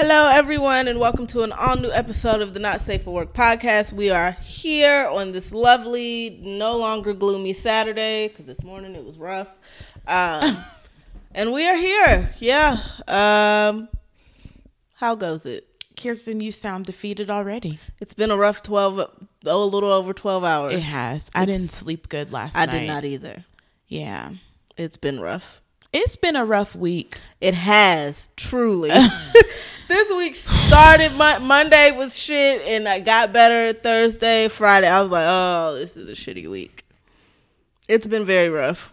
Hello, everyone, and welcome to an all new episode of the Not Safe for Work podcast. We are here on this lovely, no longer gloomy Saturday because this morning it was rough. Um, and we are here. Yeah. Um, how goes it? Kirsten, you sound defeated already. It's been a rough 12, oh, a little over 12 hours. It has. I didn't sleep good last I night. I did not either. Yeah. It's been rough. It's been a rough week. It has, truly. this week started, Mon- Monday was shit, and I got better Thursday, Friday. I was like, oh, this is a shitty week. It's been very rough.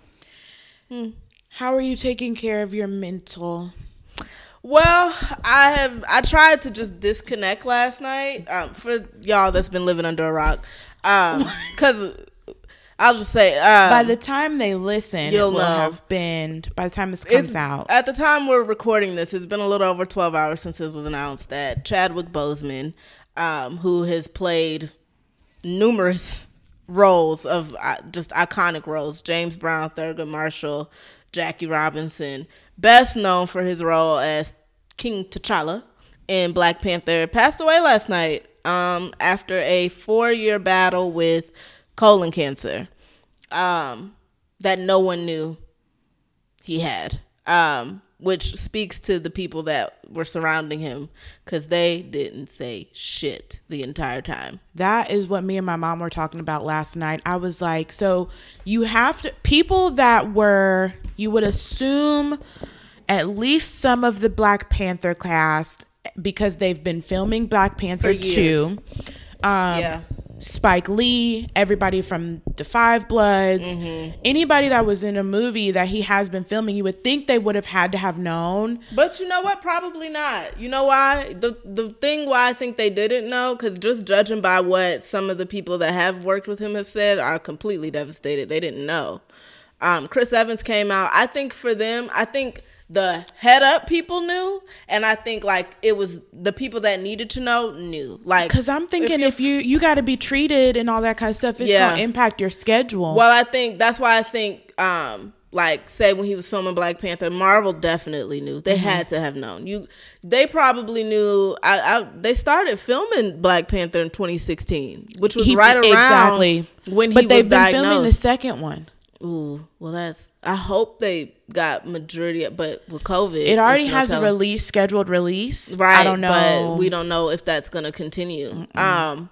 How are you taking care of your mental? Well, I have I tried to just disconnect last night. Um, for y'all that's been living under a rock, um, because I'll just say um, by the time they listen, you'll it will know. have been by the time this comes it's- out. At the time we're recording this, it's been a little over 12 hours since it was announced that Chadwick Boseman, um, who has played numerous roles of uh, just iconic roles James Brown, Thurgood Marshall, Jackie Robinson, best known for his role as King T'Challa in Black Panther, passed away last night um, after a four year battle with colon cancer um, that no one knew he had, um, which speaks to the people that were surrounding him because they didn't say shit the entire time. That is what me and my mom were talking about last night. I was like, so you have to people that were you would assume at least some of the Black Panther cast because they've been filming Black Panther years. 2. Um Yeah. Spike Lee, everybody from the Five Bloods, Mm-hmm. anybody that was in a movie that he has been filming, you would think they would have had to have known. But you know what? Probably not. You know why? The the thing why I think they didn't know, because just judging by what some of the people that have worked with him have said, are completely devastated. They didn't know. Um, Chris Evans came out. I think for them, I think the head up people knew, and I think like it was the people that needed to know knew. Like, Because I'm thinking you're if, you you got to be treated and all that kind of stuff, it's Yeah. gonna impact your schedule. Well, I think that's why I think, um, like, say when he was filming Black Panther, Marvel definitely knew. They Mm-hmm. had to have known. You, they probably knew. I, I they started filming Black Panther in 2016, which was He- right around exactly when he but they've been diagnosed. filming the second one. Ooh, well, that's. I hope they got majority, but with COVID, It already no has a release scheduled release. Right. I don't know. But we don't know if that's going to continue. Um,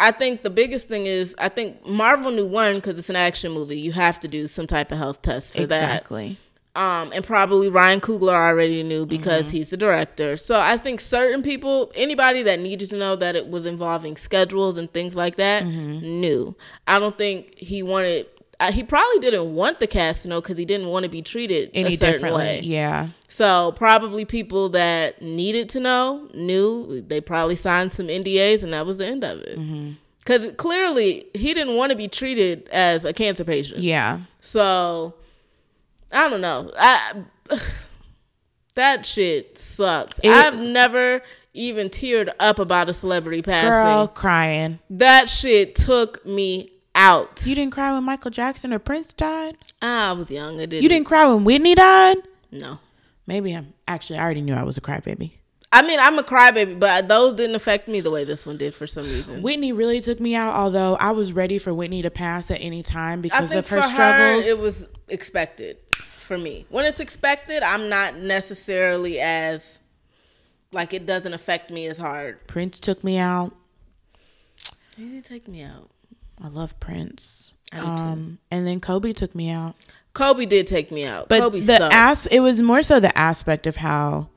I think the biggest thing is I think Marvel knew one because it's an action movie. You have to do some type of health test for that. exactly. Um, and probably Ryan Coogler already knew because Mm-hmm. he's the director. So I think certain people, anybody that needed to know that it was involving schedules and things like that, Mm-hmm. knew. I don't think he wanted. He probably didn't want the cast to know because he didn't want to be treated Any a certain differently? way. Yeah. So probably people that needed to know knew. They probably signed some NDAs, and that was the end of it. Mm-hmm. Because clearly he didn't want to be treated as a cancer patient. Yeah. So I don't know. I that shit sucks. It- I've never even teared up about a celebrity passing. Girl crying. That shit took me out. You didn't cry when Michael Jackson or Prince died. I was young. I didn't. You didn't cry when Whitney died. No. Maybe I'm actually. I already knew I was a crybaby. I mean, I'm a crybaby, but those didn't affect me the way this one did for some reason. Whitney really took me out. Although I was ready for Whitney to pass at any time because of her struggles. her, it was expected for me. When it's expected, I'm not necessarily as like it doesn't affect me as hard. Prince took me out. He did take me out. I love Prince. I do too. Um, and then Kobe took me out. Kobe did take me out. But Kobe the sucks. as it was more so the aspect of how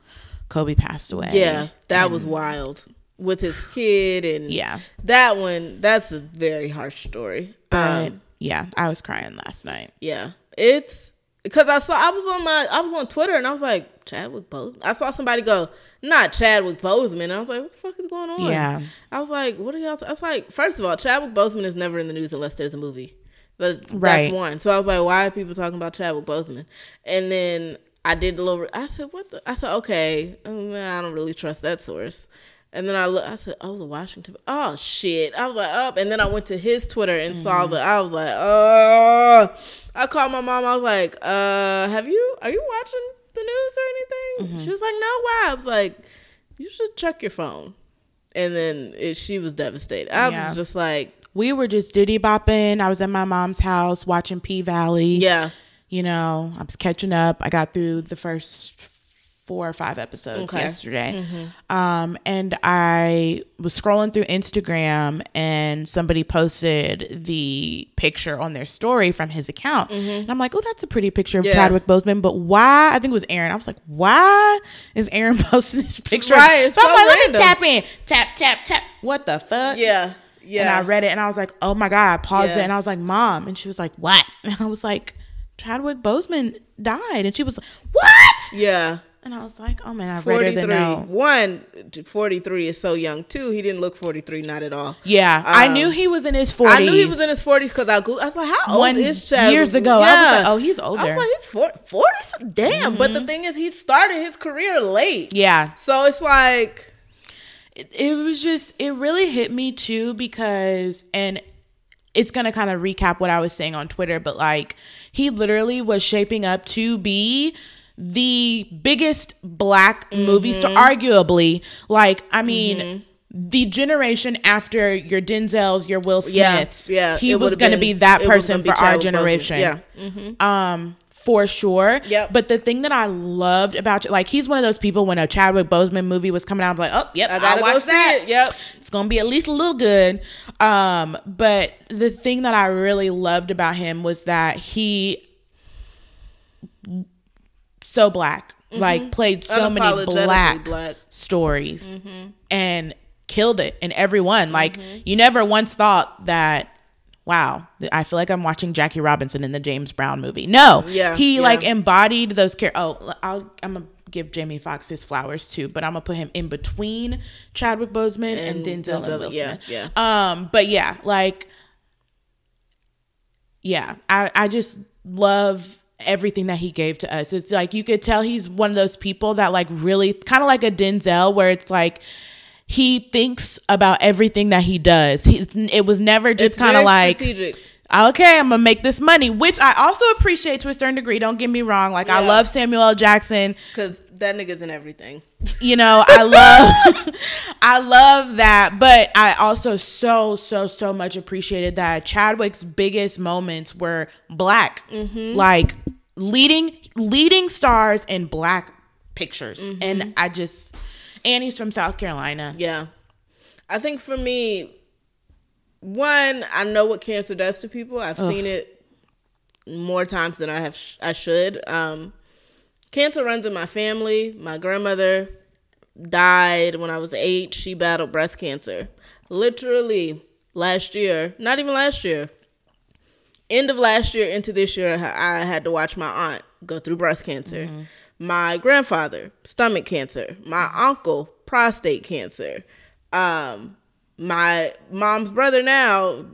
Kobe passed away. yeah, that was wild with his kid and Yeah. that one. That's a very harsh story. But Um, yeah, I was crying last night. yeah, it's because I saw I was on my I was on Twitter and I was like Chadwick Boseman. I saw somebody go not Chadwick Boseman. I was like, what the fuck is going on? Yeah. I was like, what are y'all? I was like, first of all, Chadwick Boseman is never in the news unless there's a movie. That- That's Right. one. So I was like, why are people talking about Chadwick Boseman? And then I did the little. I said, what the? I said, okay, um, I don't really trust that source. And then I look, I said, oh, the Washington. Oh shit! I was like, up. And then I went to his Twitter and saw the. I was like, oh. I called my mom. I was like, uh, have you? Are you watching the news or anything? Mm-hmm. She was like, no. Why? I was like, you should check your phone. And then it, she was devastated. I Yeah. was just like, We were just diddy bopping. I was at my mom's house watching P Valley. yeah, You know, I was catching up. I got through the first four or five episodes Okay. yesterday. Um, and I was scrolling through Instagram and somebody posted the picture on their story from his account. And I'm like, oh, that's a pretty picture of Yeah. Chadwick Boseman. But why? I think it was Aaron. I was like, why is Aaron posting this picture? Right, it's so I'm like, let me tap in. Tap, tap, tap. What the fuck? yeah, yeah. And I read it and I was like, oh my God. I paused Yeah. it and I was like, Mom. And she was like, What? And I was like, Chadwick Boseman died. And she was like, What? yeah. And I was like, Oh man, I read her the 43. note. One, 43 is so young. Two, he didn't look 43, not at all. Yeah. I Um, knew he was in his 40s. I knew he was in his 40s because I, Googled, I was like, how old One is Chad? years ago, I was like, oh, he's older. Mm-hmm. I was like, he's 40, 40? Damn. But the thing is, he started his career late. Yeah. So it's like, It, it was just, it really hit me too because, and it's going to kind of recap what I was saying on Twitter, but like, he literally was shaping up to be the biggest black movie star, Mm-hmm. arguably. Like, I mean, the generation after your Denzels, your Will Smiths, yeah. he it was going to be that person for our generation Yeah. Mm-hmm. um for sure Yep. but the thing that i loved about like he's one of those people when a chadwick boseman movie was coming out i'm like oh yep I gotta go watch that it. Yep. it's gonna be at least a little good um but the thing that i really loved about him was that he so black like played so many Mm-hmm. Black, black. stories Mm-hmm. and killed it in every one like you never once thought that wow i feel like i'm watching jackie robinson in the james brown movie no Yeah, he yeah. like embodied those care oh i'll i'm gonna give jamie foxx his flowers too but i'm gonna put him in between chadwick boseman and, And denzel, and Denzel, will yeah, yeah. um but yeah like yeah i i just love everything that he gave to us it's like you could tell he's one of those people that like really kind of like a denzel where it's like he thinks about everything that he does he, it was never just kind of like strategic. Okay i'm gonna make this money which i also appreciate to a certain degree don't get me wrong. Like i love samuel l. Jackson. Because that nigga's in everything. you know i love i love that but i also so so so much appreciated that chadwick's biggest moments were black mm-hmm. like leading leading stars in black pictures. And mm-hmm. i just and he's from south carolina. Yeah. I think for me, one, I know what cancer does to people. I've seen it more times than I have sh- I should. Um, cancer runs in my family. My grandmother died when I was eight. She battled breast cancer. Literally last year, not even last year, end of last year into this year, I I had to watch my aunt go through breast cancer. My grandfather, stomach cancer. My uncle, prostate cancer. Um, my mom's brother now,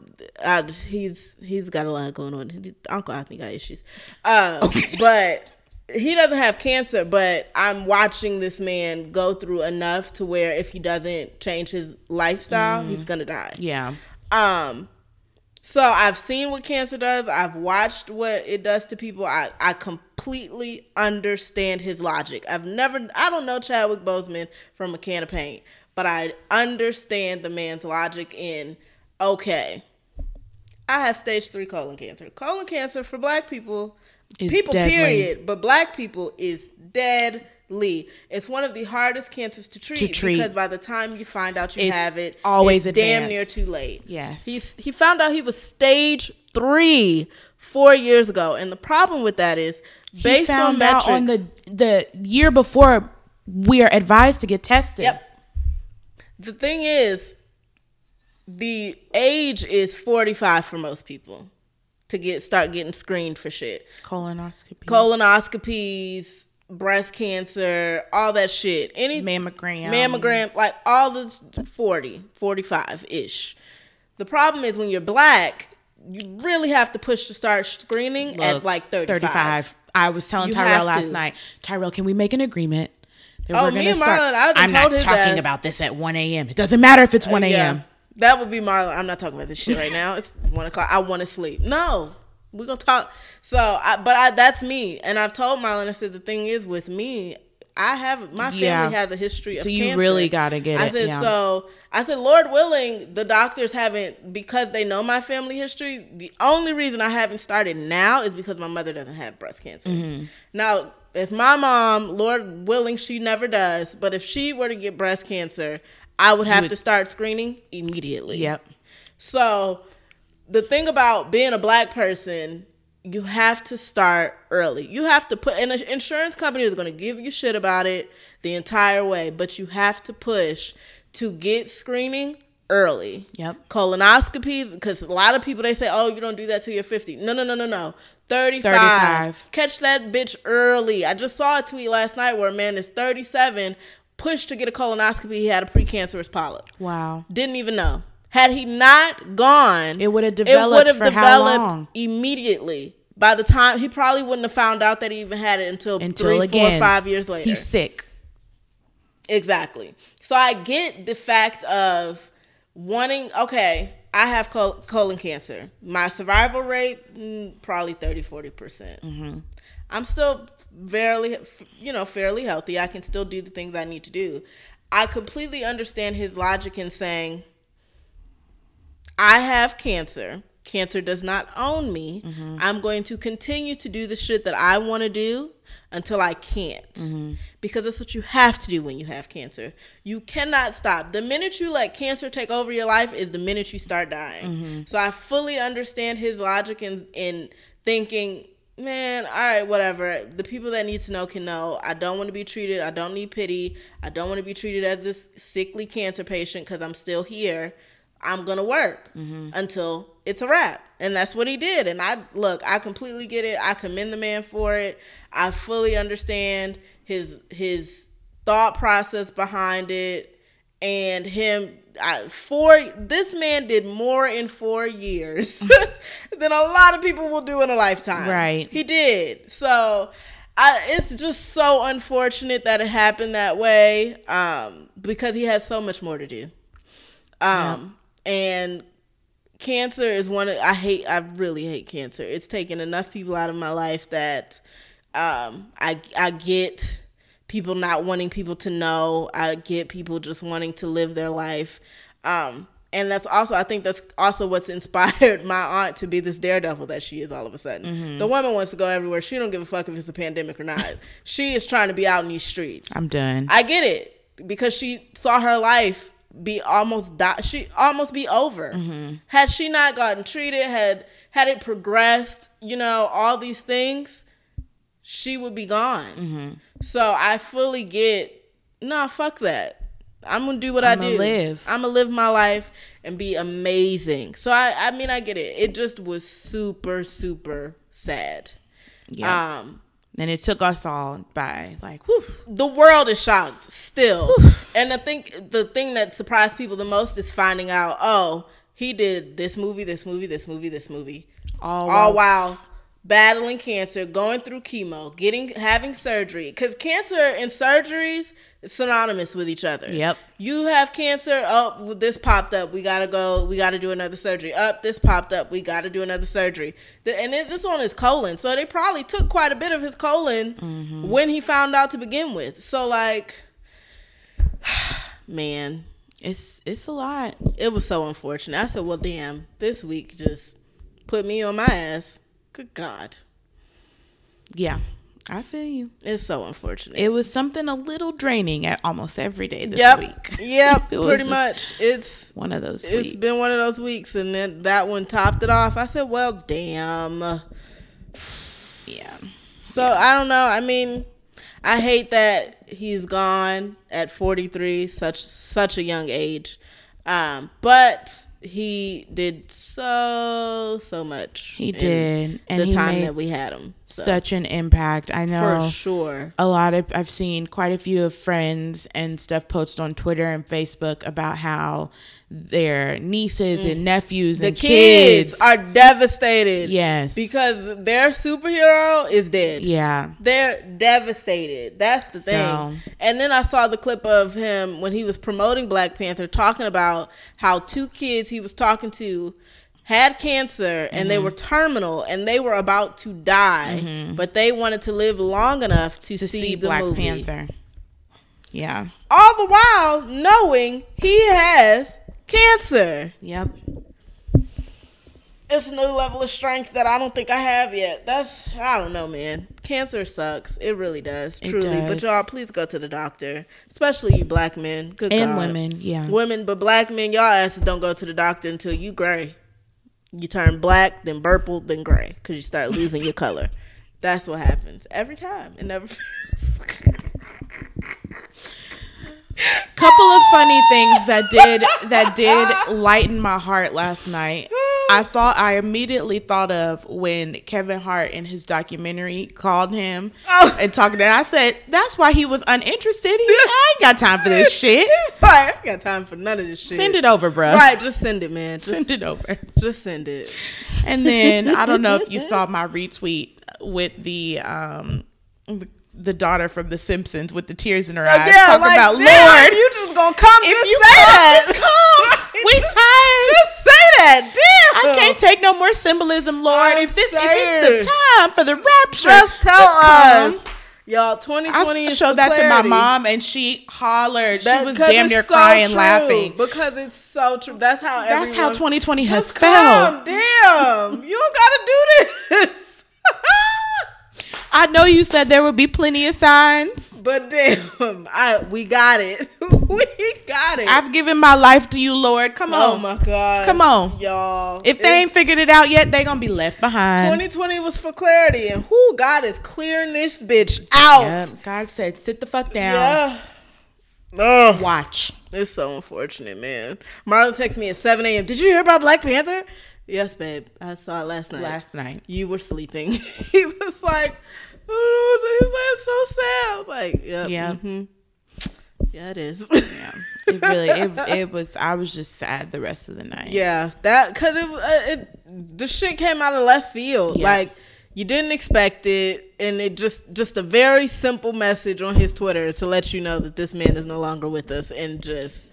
uh, he's he's got a lot going on. His uncle, I think, got issues. Um, but he doesn't have cancer. But I'm watching this man go through enough to where if he doesn't change his lifestyle, he's gonna die. yeah Um, so I've seen what cancer does. I've watched what it does to people. I, I completely understand his logic. I've never, I don't know Chadwick Boseman from a can of paint, but I understand the man's logic in, okay, I have stage three colon cancer. Colon cancer for black people, Is people, deadly. period, but black people is deadly. It's one of the hardest cancers to treat, to treat. because by the time you find out you It's have it, always it's damn near too late. Yes. He's he found out he was stage three four years ago, and the problem with that is based he found on out metrics. on the the year before we are advised to get tested yep. The thing is, the age is forty five for most people to get start getting screened for shit. colonoscopy Colonoscopies, breast cancer, all that shit. Any mammogram mammogram, like all the 40, 45 ish. The problem is when you're black, you really have to push to start screening at like 35. 35. I was telling You Tyrell last to. night. Tyrell, can we make an agreement? Oh, me and Marlon, I told not talking ass. about this at 1 a.m. It doesn't matter if it's 1 a.m. Yeah. That would be Marlon. I'm not talking about this shit right now. It's one o'clock. I want to sleep. No, we're gonna talk. So, I, but I, that's me, and I've told Marlon. I said the thing is with me, I have my family Yeah. has a history of So you cancer. really gotta get I it, said yeah. so. I said, Lord willing, the doctors haven't because they know my family history. The only reason I haven't started now is because my mother doesn't have breast cancer. Mm-hmm. Now, if my mom, Lord willing, she never does, but if she were to get breast cancer, I would have would- to start screening immediately. Yep. So the thing about being a black person, you have to start early. You have to put and an insurance company is going to give you shit about it the entire way, but you have to push to get screening early. Yep. Colonoscopies because a lot of people they say, "Oh, you don't do that till you're 50." No, no, no, no, no. 35. 35. Catch that bitch early. I just saw a tweet last night where a man is 37 pushed to get a colonoscopy. He had a precancerous polyp. Wow. Didn't even know. Had he not gone, It would have developed. it would have developed immediately. By the time he probably wouldn't have found out that he even had it until, Until three, again, four, five years later. He's sick. Exactly. So I get the fact of wanting, okay, I have col- colon cancer. My survival rate, mm, probably 30, 40%. percent I'm still fairly, you know, fairly healthy. I can still do the things I need to do. I completely understand his logic in saying, I have cancer. Cancer does not own me. I'm going to continue to do the shit that I want to do until I can't. Mm-hmm. Because that's what you have to do when you have cancer. You cannot stop. The minute you let cancer take over your life is the minute you start dying. Mm-hmm. So I fully understand his logic in, in thinking, man, all right, whatever. The people that need to know can know. I don't want to be treated. I don't need pity. I don't want to be treated as this sickly cancer patient because I'm still here. I'm gonna work until it's a wrap, and that's what he did. And I look, I completely get it. I commend the man for it. I fully understand his his thought process behind it, and him. I, four. This man did more in four years than a lot of people will do in a lifetime. Right. He did. So. I, it's just so unfortunate that it happened that way um, because he has so much more to do. Um, and cancer is one of I hate I really hate cancer. It's taken enough people out of my life that um I I get people not wanting people to know. I get people just wanting to live their life. Um and that's also I think that's also what's inspired my aunt to be this daredevil that she is all of a sudden. The woman wants to go everywhere. She don't give a fuck if it's a pandemic or not. she is trying to be out in these streets. I'm done. I get it because she saw her life be almost die, she almost be over. Had she not gotten treated, had had it progressed, you know, all these things, she would be gone. So I fully get no, fuck that. I'm gonna do what i I'ma do. live. I'm gonna live my life and be amazing. So I, I mean, I get it. It just was super, super sad. yeah. Um, and it took us all by like, whew. the world is shocked still. and I think the thing that surprised people the most is finding out, oh, he did this movie, this movie, this movie, this movie. all, All while battling cancer, going through chemo, getting having surgery. Because cancer and surgeries synonymous with each other. Yep. You have cancer. Oh, this popped up. We gotta go. We gotta do another surgery. Up, this popped up. We gotta do another surgery. The- And it- this one is colon, so they probably took quite a bit of his colon Mm-hmm. when he found out to begin with. So like, man, It's it's a lot. it was so unfortunate. I said, well, damn, this week just put me on my ass. Good God, Yeah, I feel you. it's so unfortunate. It was something a little draining at almost every day this yep, week. yep, pretty much. It's One of those. it's been one of those weeks, and then that one topped it off. I said, well, damn. yeah. So I don't know. I mean, I hate that he's gone at 43, such such a young age. Um, but he did so so much. He did, and the he time made that we had him. So, Such an impact. I know. for sure. a lot of I've seen quite a few of friends and stuff post on Twitter and Facebook about how their nieces and nephews Mm. The and kids, kids, are devastated. yes Because their superhero is dead. yeah They're devastated. That's the thing. So- And then I saw the clip of him when he was promoting Black Panther talking about how two kids he was talking to had cancer and Mm-hmm. they were terminal and they were about to die, but they wanted to live long enough to, to see, see the Black movie. Panther Yeah. all the while knowing he has cancer. Yep. It's a new level of strength that I don't think I have yet. That's I don't know, man. Cancer sucks. It really does, It truly. But y'all, please go to the doctor, especially you black men. Good And God. women. Yeah. women, but black men, y'all asses don't go to the doctor until you gray. You turn black, then purple, then gray, because you start losing your color. That's what happens every time. It never. couple of funny things that did that did lighten my heart last night. I thought I immediately thought of when Kevin Hart in his documentary called him Oh. and talking to him. I said, "That's why he was uninterested. He, I ain't got time for this shit. Like, I ain't got time for none of this shit. Send it over, bro. Right, just send it, man. Just, Send it over." just send it. And then I don't know if you saw my retweet with the um the daughter from The Simpsons with the tears in her eyes talking like, about Lord. you just gonna come if you say come, that. just come. We tired. Just that. Damn. I can't take no more symbolism, Lord. I'm if this if it's the time for the rapture, Just tell just us. Y'all, 2020 I showed that to my mom, and she hollered. That- she was damn near so crying, true. laughing. Because it's so true. That's how That's how 2020 has Just felt. Damn. You don't gotta do this. I know you said there would be plenty of signs. but damn, I we got it. we got it. I've given my life to you, Lord. Come oh on. Oh my god. Come on. Y'all. If they ain't figured it out yet, they gonna be left behind. 2020 was for clarity and who God is clearing this bitch out. Yep. God said, sit the fuck down. Yeah. Ugh. Watch. It's so unfortunate, man. Marlon texted me at 7 a.m. Did you hear about Black Panther? Yes, babe. I saw it last night. Last night. You were sleeping. he was like, oh, he was like, "It's so sad. I was like, yep, Yeah. hmm Yeah, it is. Yeah. It really, it, it was, I was just sad the rest of the night. yeah, that, because it, uh, it, the shit came out of left field. Yeah. Like, you didn't expect it. And it just, just a very simple message on his Twitter to let you know that this man is no longer with us. And just,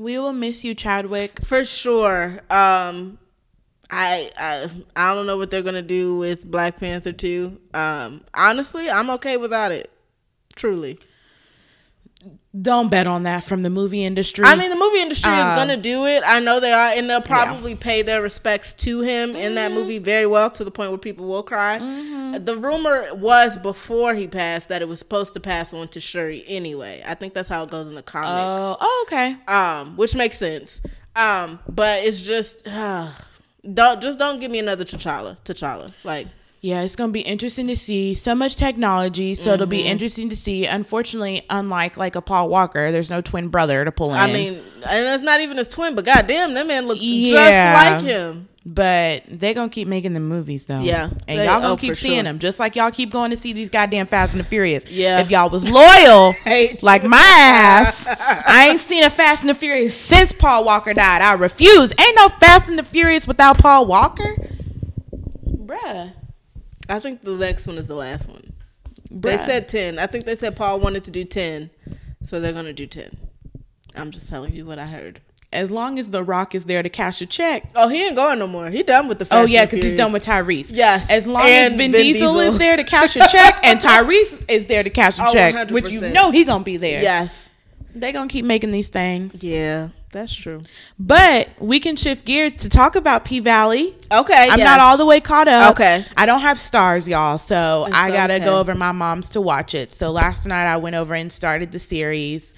We will miss you, Chadwick. For sure. Um I I I don't know what they're gonna do with Black Panther 2. Um honestly, I'm okay without it. Truly. Don't bet on that from the movie industry. I mean the movie industry is Uh, gonna do it. I know they are and they'll probably pay their respects to him in that movie very well to the point where people will cry. The rumor was before he passed that it was supposed to pass on to Shuri anyway. I think that's how it goes in the comics. oh, oh, okay. um, which makes sense. Um, but it's just don't just don't give me another T'Challa. T'Challa, like Yeah, it's gonna be interesting to see so much technology. So it'll Mm-hmm. be interesting to see. Unfortunately, unlike like a Paul Walker, there's no twin brother to pull in. I mean, and it's not even his twin, but goddamn, that man looks Yeah. just like him. but they gonna keep making the movies though. Yeah, and they- y'all gonna oh, keep seeing sure. them, just like y'all keep going to see these goddamn Fast and the Furious. Yeah. if y'all was loyal, like my ass, I ain't seen a Fast and the Furious since Paul Walker died. I refuse. Ain't no Fast and the Furious without Paul Walker, bruh. I think the next one is the last one. They said ten. I think they said Paul wanted to do ten, so they're gonna do ten. I'm just telling you what I heard. as long as The Rock is there to cash a check. Oh, he ain't going no more. He done with the. Fast Oh yeah, because he's done with Tyrese. Yes, As long as and Vin, Vin Diesel, Diesel. is there to cash a check and Tyrese is there to cash a Oh, check, which you know he gonna be there. Yes. They gonna keep making these things. Yeah, that's true. But we can shift gears to talk about P Valley. Okay, I'm yes. not all the way caught up. Okay. I don't have Starz, y'all, so It's I gotta okay. go over my mom's to watch it. So last night I went over and started the series.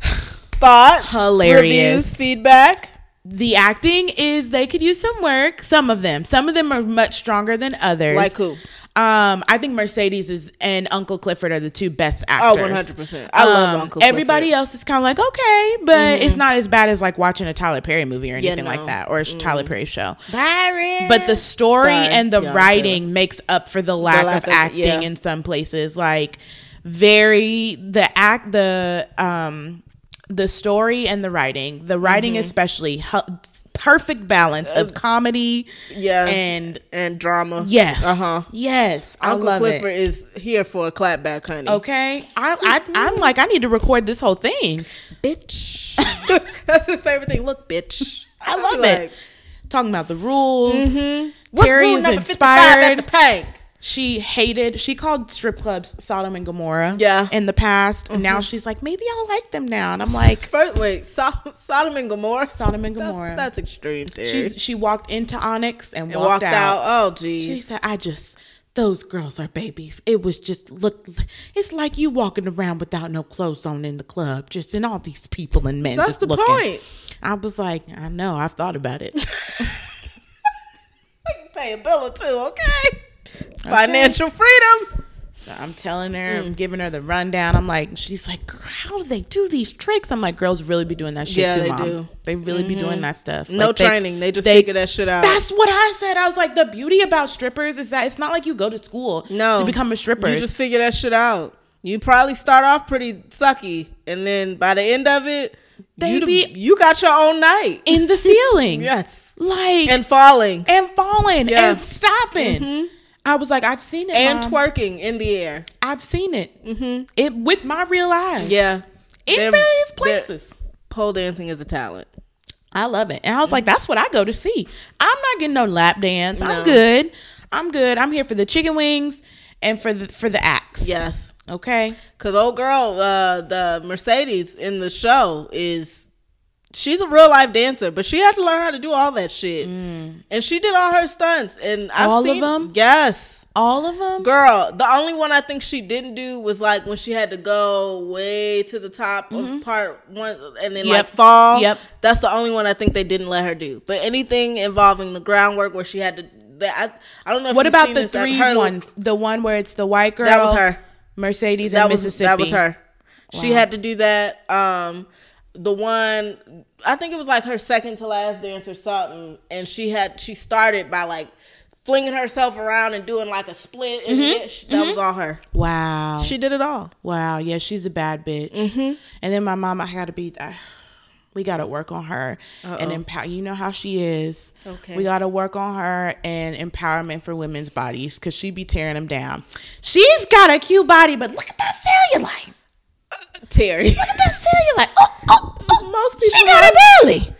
thoughts, Hilarious. reviews, feedback. The acting is they could use some work. Some of them, some of them are much stronger than others. Like who? Um, I think Mercedes is and Uncle Clifford are the two best Oh, actors. 100%. I love Um, Uncle Everybody Clifford. else is kind of like okay, but it's not as bad as like watching a Tyler Perry movie or Yeah, anything like that, or a Tyler Perry show. Byron. But the story Sorry, and the writing makes up for the lack, lack of of- acting yeah. in some places. Like very the act the um the story and the writing, the writing Mm-hmm. especially perfect balance of comedy yeah, and and drama. yes, Uh huh. yes, I Uncle love Clifford it. is here for a clapback, honey. Okay, I, I I'm like I need to record this whole thing. bitch. That's his favorite thing. Look, bitch. I love it. Talking about the rules. Mm-hmm. What's Terry is number 55 at inspired. She hated she called strip clubs Sodom and Gomorrah Yeah. Mm-hmm. in the past and now she's like maybe I'll like them now and I'm like First, wait, Sodom, Sodom and Gomorrah. Sodom and Gomorrah That's, extreme, Terry. she's she walked into Onyx and, and walked, walked out. Oh, geez. She said, I just, those girls are babies. It was just, look, it's like you walking around without no clothes on in the club, just in all these people and men That's just the looking. point. I was like, I know, I've thought about it. I can pay a bill or two, okay? Financial freedom. so I'm telling her, Mm. I'm giving her the rundown. I'm like, she's like, "Girl, how do they do these tricks? I'm like, girls really be doing that shit Yeah, too, they mom. do. Mm-hmm. They really be doing that stuff. No Like, training. They just they- figure that shit out. That's what I said. I was like, the beauty about strippers is that it's not like you go to school no. to become a stripper. You just figure that shit out. You probably start off pretty sucky, and then by the end of it, you, Baby. the- you got your own night. in the ceiling. yes. Like And falling. and falling Yeah. and stopping. I was like, I've seen it, And Mom. twerking in the air. I've seen it. Mm-hmm. It with my real eyes. Yeah. in They're- various places. Pole dancing is a talent. I love it, and I was like, that's what I go to see. I'm not getting no lap dance. No. I'm good. I'm good. I'm here for the chicken wings and for the for the acts. Yes. Okay. Cause old girl, uh, the Mercedes in the show is, she's a real life dancer, but she had to learn how to do all that shit, and she did all her stunts. And I've Mm. All of seen, them? Yes, All of them. girl. The only one I think she didn't do was like when she had to go way to the top of part one and then Mm-hmm. Yep. like fall. Yep. That's the only one I think they didn't let her do. But anything involving the groundwork where she had to, I, I don't know. If What about seen the three one? The one where it's the white girl. That was her. Mercedes that and was Mississippi. that was her. She had to do that. Um, the one I think it was like her second to last dance or something, and she had she started by like flinging herself around and doing like a split. And Mm-hmm. that was all her. Wow. She did it all. Wow, yeah, she's a bad bitch. And then my mom, I had to be. Uh, we got to work on her and empower. You know how she is. Okay. We got to work on her and empowerment for women's bodies because she be tearing them down. She's got a cute body, but look at that cellulite. Terry. Look at that cellulite. Oh, oh, oh. Most She people got have- a belly.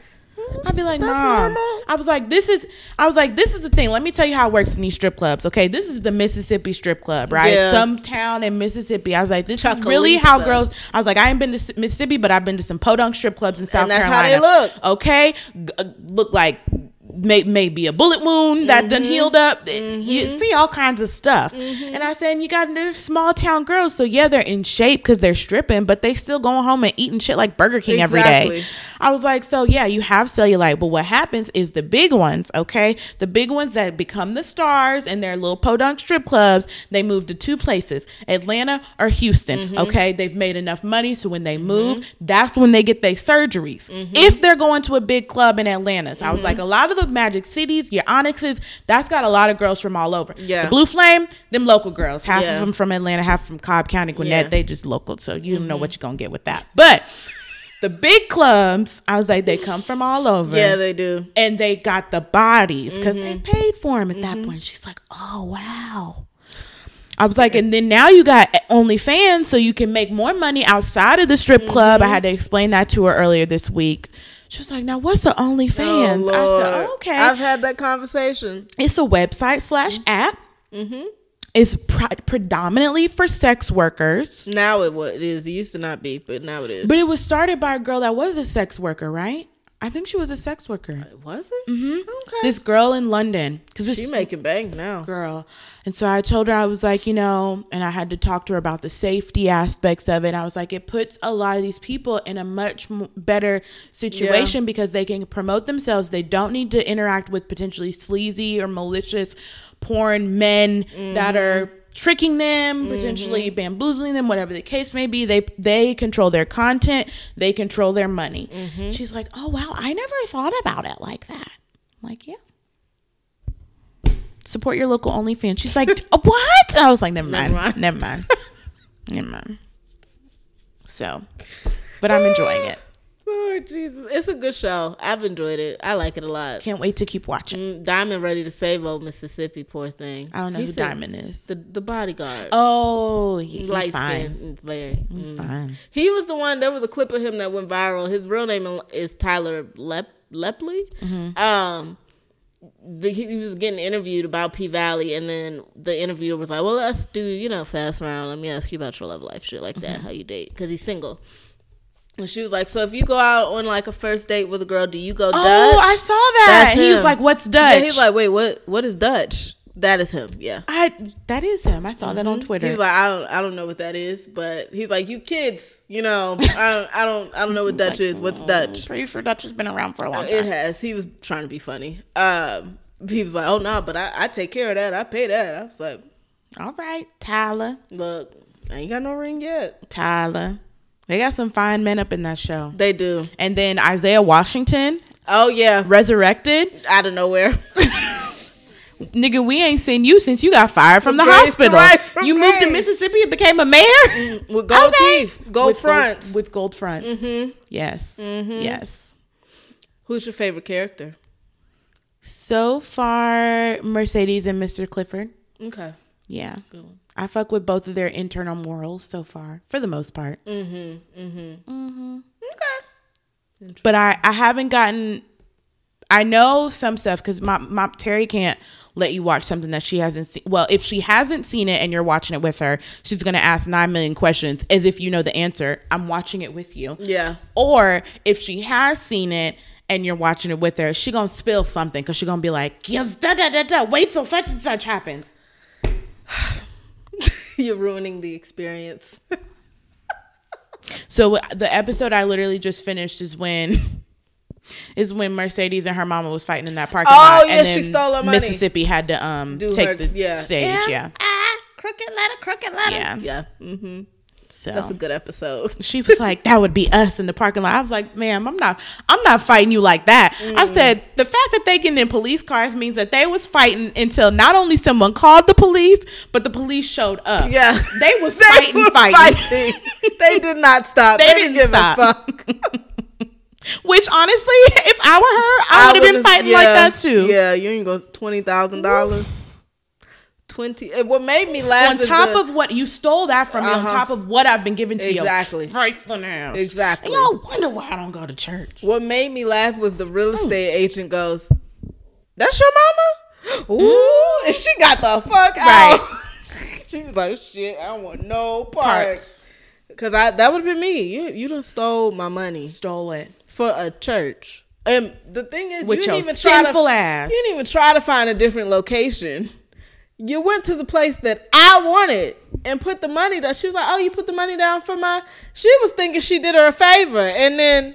I'd be like, mom. normal. I was like, this is. I was like, this is the thing. Let me tell you how it works in these strip clubs. Okay, this is the Mississippi strip club, right? Yeah. Some town in Mississippi. I was like, this is really how girls. I was like, I ain't been to Mississippi, but I've been to some podunk strip clubs in South and that's how Carolina. they look. Okay, G- uh, look like may, maybe a bullet wound that done Mm-hmm. healed up. You see all kinds of stuff. And I said, you got they're small town girls, so yeah, they're in shape because they're stripping, but they still going home and eating shit like Burger King every Exactly. day. I was like, so yeah, you have cellulite, but what happens is the big ones, okay, the big ones that become the stars in their little podunk strip clubs, they move to two places, Atlanta or Houston. Mm-hmm. Okay, they've made enough money, so when they move, that's when they get their surgeries. If they're going to a big club in Atlanta, so I was Mm-hmm. like, a lot of the Magic Cities, your Onyxes, that's got a lot of girls from all over. Yeah. the Blue Flame, them local girls, half Yeah. of them from Atlanta, half from Cobb County, Gwinnett. Yeah. Mm-hmm. They just local, so you don't know what you're gonna get with that, but. The big clubs, I was like, they come from all over. Yeah, they do. and they got the bodies because they Mm-hmm. paid for them at that point. She's like, oh, wow. I was like, and then now you got OnlyFans, so you can make more money outside of the strip club. I Mm-hmm. had to explain that to her earlier this week. She was like, now what's the OnlyFans? Oh, I said, oh, okay. I've had that conversation. it's a website slash app. Pre- predominantly for sex workers. Now it was. It is. It used to not be, but now it is. But it was started by a girl that was a sex worker, right? I think she was a sex worker. was it? Mm-hmm. Okay. This girl in London, because she making bank now. girl. And so I told her I was like, you know, and I had to talk to her about the safety aspects of it. I was like, it puts a lot of these people in a much better situation because they can promote themselves. They don't need to interact with potentially sleazy or malicious porn men that are tricking them, potentially bamboozling them, whatever the case may be. They they control their content, they control their money. She's like, "Oh wow, I never thought about it like that." I'm like, "Yeah." support your local OnlyFans. She's like, "Uh, what? I was like, never mind, mind. never mind, never mind. So, but I'm enjoying it. Lord Jesus, it's a good show. I've enjoyed it. I like it a lot. Can't wait to keep watching. Mm, Diamond ready to save old Mississippi. Poor thing. I don't know He who Diamond is. The the bodyguard. Oh, he- he's Light fine. skin. Very. mm. Fine. He was the one. There was a clip of him that went viral. His real name is Tyler Lep Lepley. Mm-hmm. Um, the, he was getting interviewed about P Valley, and then the interviewer was like, "Well, let's do you know fast round. Let me ask you about your love life, shit like that. How you date? Because he's single." And she was like, "So if you go out on like a first date with a girl, do you go Dutch?" Oh, I saw that. He was like, "What's Dutch?" Yeah, he's like, "Wait, what? What is Dutch?" That is him. Yeah. I that is him. I saw that on Twitter. He's like, I don't, I don't know what that is, but he's like, you kids, you know, I don't, I don't, I don't know what Dutch is. What's Dutch? Pretty sure Dutch has been around for a long time. It has. He was trying to be funny. Um, he was like, oh no, but I, I take care of that. I pay that. I was like, All right, Tyler. look, I ain't got no ring yet. Tyler. They got some fine men up in that show. They do. And then Isaiah Washington, Oh yeah, resurrected. out of nowhere. Nigga, we ain't seen you since you got fired from the Grace- hospital. right, from you moved to Mississippi and became a mayor? With gold Okay. teeth, gold with fronts. Gold, with gold fronts. Mhm. Yes. Yes. Who's your favorite character? So far, Mercedes and Mr. Clifford. Okay. Yeah. I fuck with both of their internal morals so far, for the most part. Mm-hmm. Mm-hmm. Mm-hmm. Okay. But I, I haven't gotten. I know some stuff because my, my Terry can't let you watch something that she hasn't seen. Well, if she hasn't seen it and you're watching it with her, she's gonna ask nine million questions as if you know the answer. I'm watching it with you. Yeah. Or if she has seen it and you're watching it with her, she gonna spill something because she gonna be like, yes, da da da da. Wait till such and such happens. You're ruining the experience. So the episode I literally just finished is when is when Mercedes and her mama was fighting in that parking lot. Oh, lot. yeah, and she stole her money. Mississippi had to um Do take her- the yeah. stage. Yeah. Ah, crooked letter, crooked letter. Yeah. Yeah. Mm-hmm. So That's a good episode. she was like, "That would be us in the parking lot." I was like, "Ma'am, I'm not. I'm not fighting you like that." I Mm. said the fact that they getting in police cars means that they was fighting until not only someone called the police, but the police showed up. Yeah. they was They fighting, were fighting. fighting. they did not stop. They They, didn't didn't, give stop. a fuck. Which honestly, if I were her, I would have been fighting like that too. Yeah, you ain't go twenty thousand dollars. Twenty. What made me laugh on is top the- of what you stole that from me, on Uh-huh. top of what I've been giving to Exactly. you. Trifling ass. Exactly. And y'all wonder why I don't go to church. what made me laugh was the real estate agent goes, "That's your mama." Ooh, and she got the fuck Right. out. she was like, "Shit, I don't want no parts." Parts. Cause I that would have been me. You you done stole my money Stole it. for a church. And the thing is, With you didn't even try to ass. You didn't even try to find a different location. You went to the place that I wanted and put the money down. She was like, "Oh, you put the money down for my." She was thinking she did her a favor, and then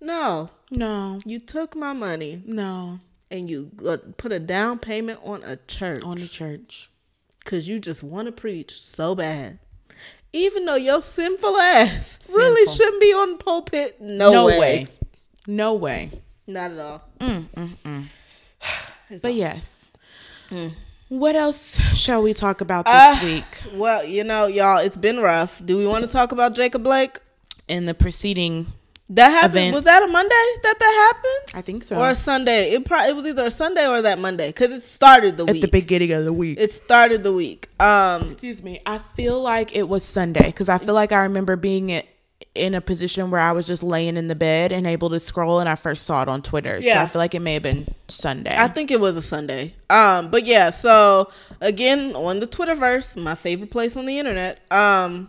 no, No, you took my money no. and you uh, put a down payment on a church On the church. because you just want to preach so bad. Even though your sinful ass really shouldn't be on the pulpit, no, No way. way. No way. not at all. Mm, mm, mm. But all- yes. What else shall we talk about this Uh, week Well, you know, y'all, it's been rough. Do we want to talk about Jacob Blake? in the preceding? That happened. Events. Was that a Monday that that happened, I think so. or a Sunday? It probably it was either a Sunday or that Monday because it started the at week. At the beginning of the week. it started the week. Um, Excuse me. I feel like it was Sunday because I feel like I remember being in, in a position where I was just laying in the bed and able to scroll, and I first saw it on Twitter. So Yeah. I feel like it may have been Sunday. I think it was a Sunday. Um, but yeah. So again, on the Twitterverse, my favorite place on the internet. Um,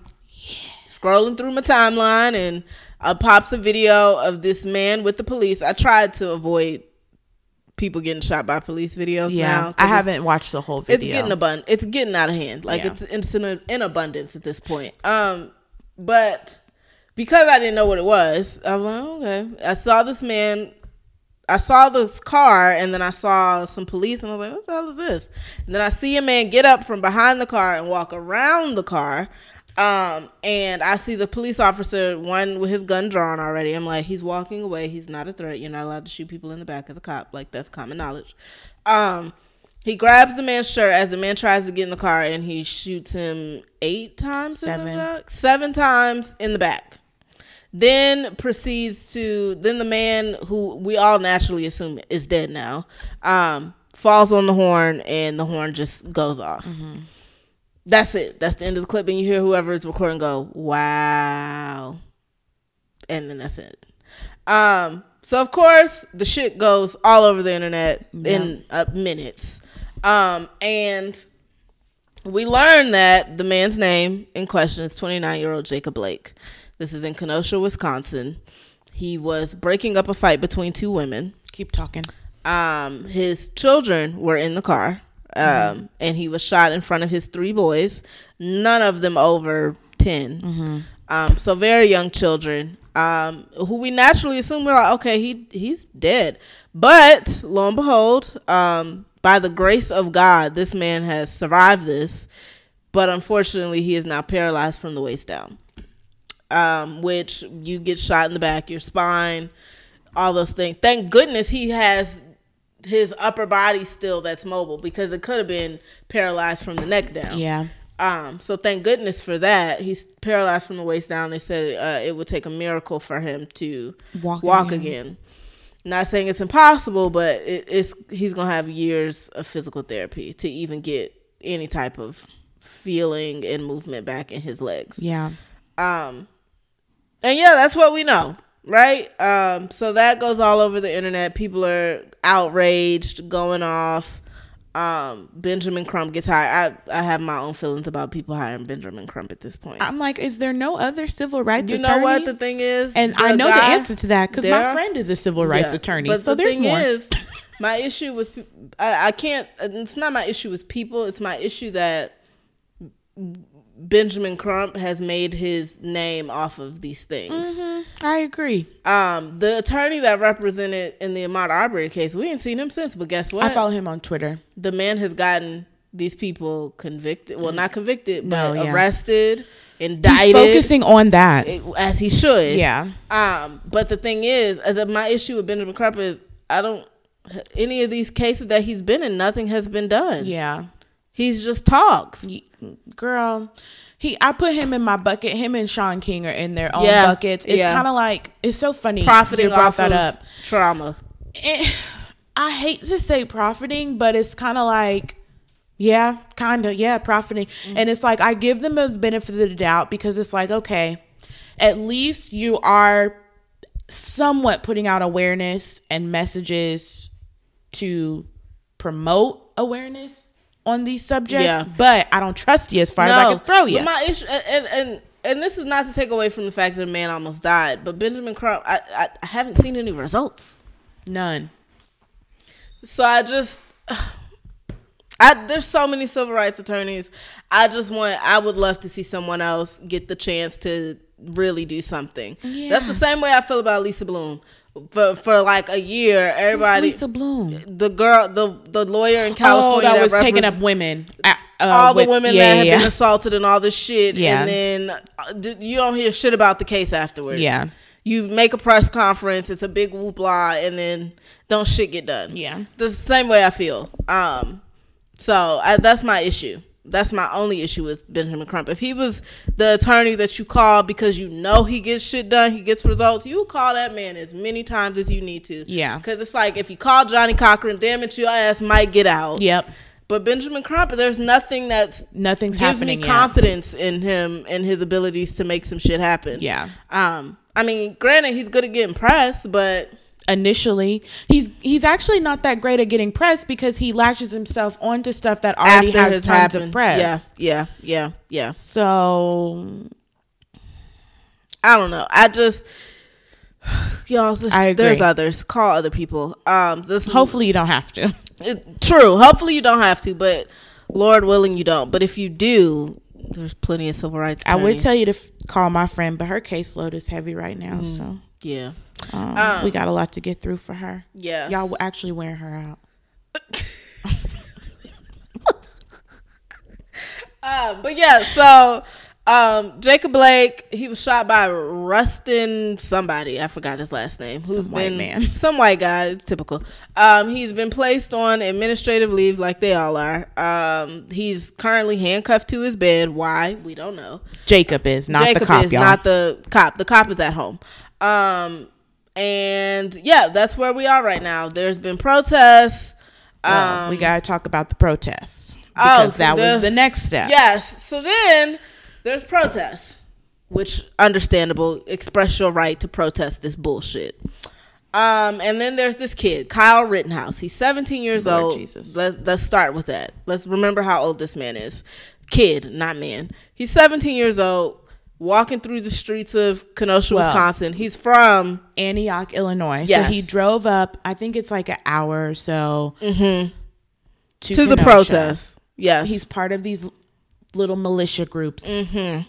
scrolling through my timeline and uh, pops a video of this man with the police. I tried to avoid people getting shot by police videos. yeah, now, I haven't watched the whole video. It's getting abundant. It's getting out of hand. Like Yeah. it's it's in, a, in abundance at this point. Um, but because I didn't know what it was, I was like, okay. I saw this man. I saw this car, and then I saw some police, and I was like, what the hell is this? And then I see a man get up from behind the car and walk around the car. Um, and I see the police officer, one with his gun drawn already. I'm like, he's walking away. He's not a threat. You're not allowed to shoot people in the back as a cop. Like that's common knowledge. Um, he grabs the man's shirt as the man tries to get in the car, and he shoots him eight times. In Seven. the back? Seven times in the back. Then proceeds to then the man who we all naturally assume is dead now, um, falls on the horn, and the horn just goes off that's it. That's the end of the clip, and you hear whoever is recording go, "Wow," and then that's it. Um, so of course the shit goes all over the internet in uh, minutes. Um, and we learn that the man's name in question is 29 year old Jacob Blake. This is in Kenosha, Wisconsin. He was breaking up a fight between two women. Keep talking. Um, his children were in the car, um, and he was shot in front of his three boys, none of them over 10. Um, so very young children, um, who we naturally assume we're like, okay, he he's dead. But lo and behold, um, by the grace of God, this man has survived this. But unfortunately, he is now paralyzed from the waist down um, which you get shot in the back, your spine, all those things. Thank goodness he has his upper body still that's mobile because it could have been paralyzed from the neck down. Yeah. Um, so thank goodness for that. He's paralyzed from the waist down. They said uh, it would take a miracle for him to Walk walk, again. again. Not saying it's impossible, but it, it's he's gonna have years of physical therapy to even get any type of feeling and movement back in his legs. Yeah. Um, and yeah, that's what we know, right? Um, so that goes all over the internet. People are outraged, going off. Um, Benjamin Crump gets hired. I, I have my own feelings about people hiring Benjamin Crump at this point. I'm like, is there no other civil rights you attorney? You know what the thing is, and I know the answer to that because my friend is a civil rights Yeah. attorney. But so the there's thing more. Is, my issue with I, I can't. It's not my issue with people. It's my issue that Benjamin Crump has made his name off of these things. Mhm. I agree. Um, the attorney that represented in the Ahmaud Arbery case, we ain't seen him since. But guess what? I follow him on Twitter. the man has gotten these people convicted. Well, not convicted, but No, yeah. arrested, He's focusing on that. as he should. yeah. Um, but the thing is, uh, the, my issue with Benjamin Crump is I don't. Any of these cases that he's been in, nothing has been done. Yeah. He's just talks. Girl, he I put him in my bucket. Him and Shaun King are in their own Yeah, buckets. It's yeah. kind of like it's so funny. Profiting you brought that up. trauma. Eh, I hate to say profiting, but it's kind of like, yeah, kind of, yeah, profiting. And it's like I give them a benefit of the doubt because it's like, okay, at least you are somewhat putting out awareness and messages to promote awareness on these subjects. Yeah. But I don't trust you as far as I can throw you. My issue, and and and this is not to take away from the fact that a man almost died, but Benjamin Crump, I, I, I haven't seen any results. None. So I just, I there's so many civil rights attorneys. I just want, I would love to see someone else get the chance to really do something. Yeah. That's the same way I feel about Lisa Bloom. For for like a year, everybody, Lisa Bloom. the girl, the the lawyer in Oh, California that was taking up women. Uh, uh, all the women yeah, that have yeah, been assaulted and all this shit, Yeah. and then uh, you don't hear shit about the case afterwards. Yeah. you make a press conference, it's a big whoopla, and then don't shit get done. Yeah. the same way I feel. Um, so I, that's my issue. That's my only issue with Benjamin Crump. If he was the attorney that you call because you know he gets shit done, he gets results, you call that man as many times as you need to. Yeah. Because it's like if you call Johnnie Cochran, damn it, your ass might get out. Yep. But Benjamin Crump, there's nothing that's Nothing's gives happening me yet. confidence in him and his abilities to make some shit happen. Yeah. Um. I mean, granted, he's good at getting press, but initially he's he's actually not that great at getting press because he latches himself onto stuff that already after has tons happened, of press. yeah, yeah, yeah, yeah. So I don't know. I just, y'all. This, I agree. There's others. Call other people. Um. This is, hopefully you don't have to. it, true. Hopefully you don't have to, but Lord willing, you don't. But if you do, there's plenty of civil rights. I would tell you to f- call my friend, but her caseload is heavy right now, so Yeah. Um, Um, we got a lot to get through for her. Yeah. Y'all will actually wear her out. Um, but yeah, so um, Jacob Blake, he was shot by Rusten somebody. I forgot his last name. Who's Some white been man. some white guy? It's typical. Um, he's been placed on administrative leave, like they all are. Um, he's currently handcuffed to his bed. Why? We don't know. Jacob is not Jacob the cop, is y'all. not the cop. The cop is at home. Um, and yeah, that's where we are right now. There's been protests. Well, Um, we gotta talk about the protests Oh, because so that was the next step. Yes. So then there's protests. which understandable. Express your right to protest this bullshit. Um, and then there's this kid, Kyle Rittenhouse. He's 17 years Lord old. Jesus. Let's let's start with that. Let's remember how old this man is. Kid, not man. He's 17 years old, walking through the streets of Kenosha, Well- Wisconsin. He's from Antioch, Illinois. Yes. So he drove up. I think it's like an hour or so mhm, to, to the protest. Yes, He's part of these little militia groups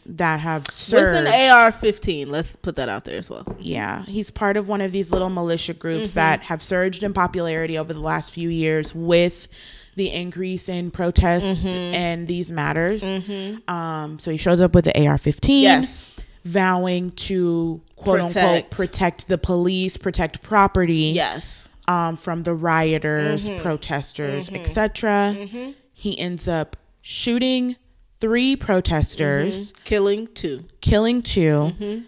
that have served. with an AR-15. Let's put that out there as well. Yeah, he's part of one of these little militia groups Mm-hmm. that have surged in popularity over the last few years with the increase in protests Mm-hmm. and these matters. Um, so he shows up with the AR-15, Yes. vowing to quote unquote Protect. protect the police, protect property, Yes. um, from the rioters, Mm-hmm. protesters, etc. He ends up shooting three protesters Killing two. killing 2 Mm-hmm.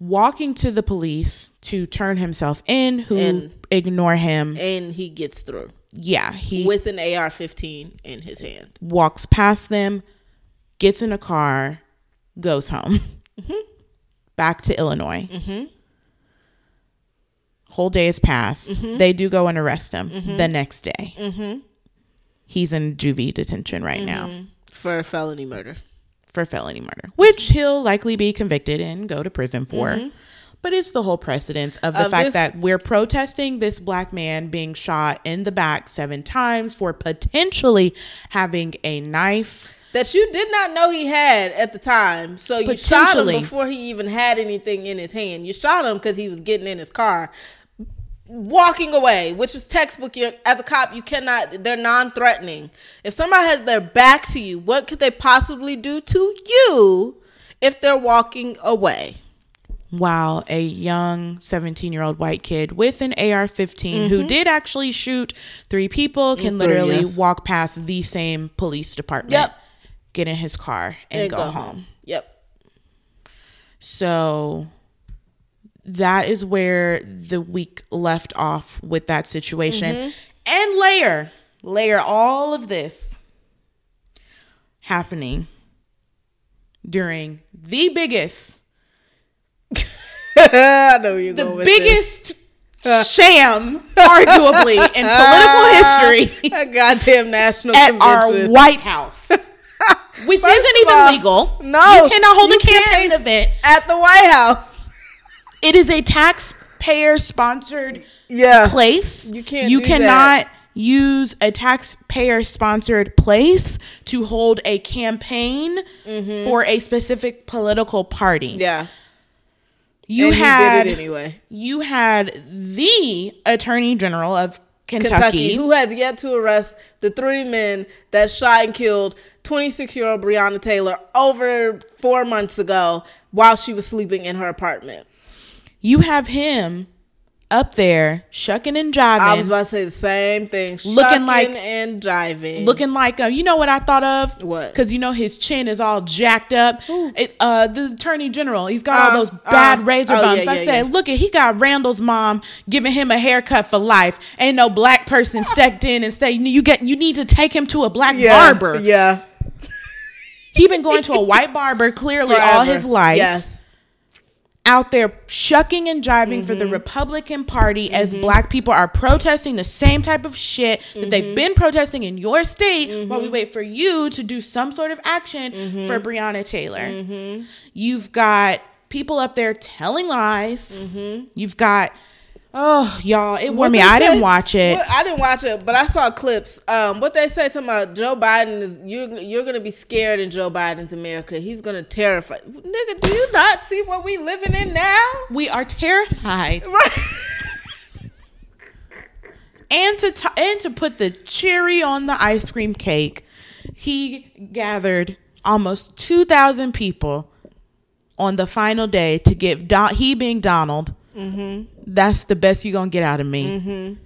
walking to the police to turn himself in, who And- ignore him. And he gets through yeah, he with an AR-15 in his hand. walks past them, gets in a car, goes home, Mm-hmm. back to Illinois. Whole day has passed. Mm-hmm. They do go and arrest him the next day. He's in juvie detention right now Mm-hmm. For felony murder. for felony murder, which he'll likely be convicted and go to prison for. But it's the whole precedence of the. Of fact this- that we're protesting this black man being shot in the back seven times for potentially having a knife. that you did not know he had at the time. So you shot him before he even had anything in his hand. You shot him because he was getting in his car, walking away, which is textbook. You're, as a cop, you cannot. They're non-threatening. If somebody has their back to you, what could they possibly do to you if they're walking away? While a young 17 year old white kid with an AR 15 who did actually shoot three people can Mm-hmm. Three, literally yes. walk past the same police department, Yep. get in his car, and, go, home. Yep. So that is where the week left off with that situation. Mm-hmm. And layer, layer all of this happening during the biggest, I know you're the going with this. biggest sham, arguably, in political history goddamn national at our convention. White House. Which First isn't even all, legal. no, you cannot hold you a campaign event at the White House. it is a taxpayer sponsored Yeah. place. You can't You cannot use a taxpayer sponsored place to hold a campaign for a specific political party. Mm-hmm. Yeah. You and had he did it anyway. you had the Attorney General of Kentucky, Kentucky, who has yet to arrest the three men that shot and killed 26 year old Breonna Taylor over four months ago while she was sleeping in her apartment. you have him up there shucking and jiving. I was about to say the same thing. Looking like- and jiving. looking like uh, you know what I thought of? What? Because you know his chin is all jacked up. It, uh, the attorney general, he's got all those bad uh, razor oh, bumps. yeah, I yeah, said, yeah. look at he got Randall's mom giving him a haircut for life. Ain't no black person stepped in and said you get you need to take him to a black barber. Yeah. He been going to a white barber clearly all his life. Yes. Out there shucking and jiving for the Mm-hmm. Republican Party as black people are protesting the same type of shit that Mm-hmm. they've been protesting in your state while we wait for you to do some sort of action Mm-hmm. for Breonna Taylor. You've got people up there telling lies. You've got oh y'all, it wore Mm-hmm. Me. I didn't watch it. what- I didn't watch it, but I saw clips. Um, what they say to about Joe Biden is you're you're gonna be scared in Joe Biden's America. He's gonna terrify. Nigga, do you not see what we living in now? We are terrified. Right. and to t- and to put the cherry on the ice cream cake, he gathered almost two thousand people on the final day to give Don- he being Donald. That's the best you're gonna get out of me. Mm-hmm.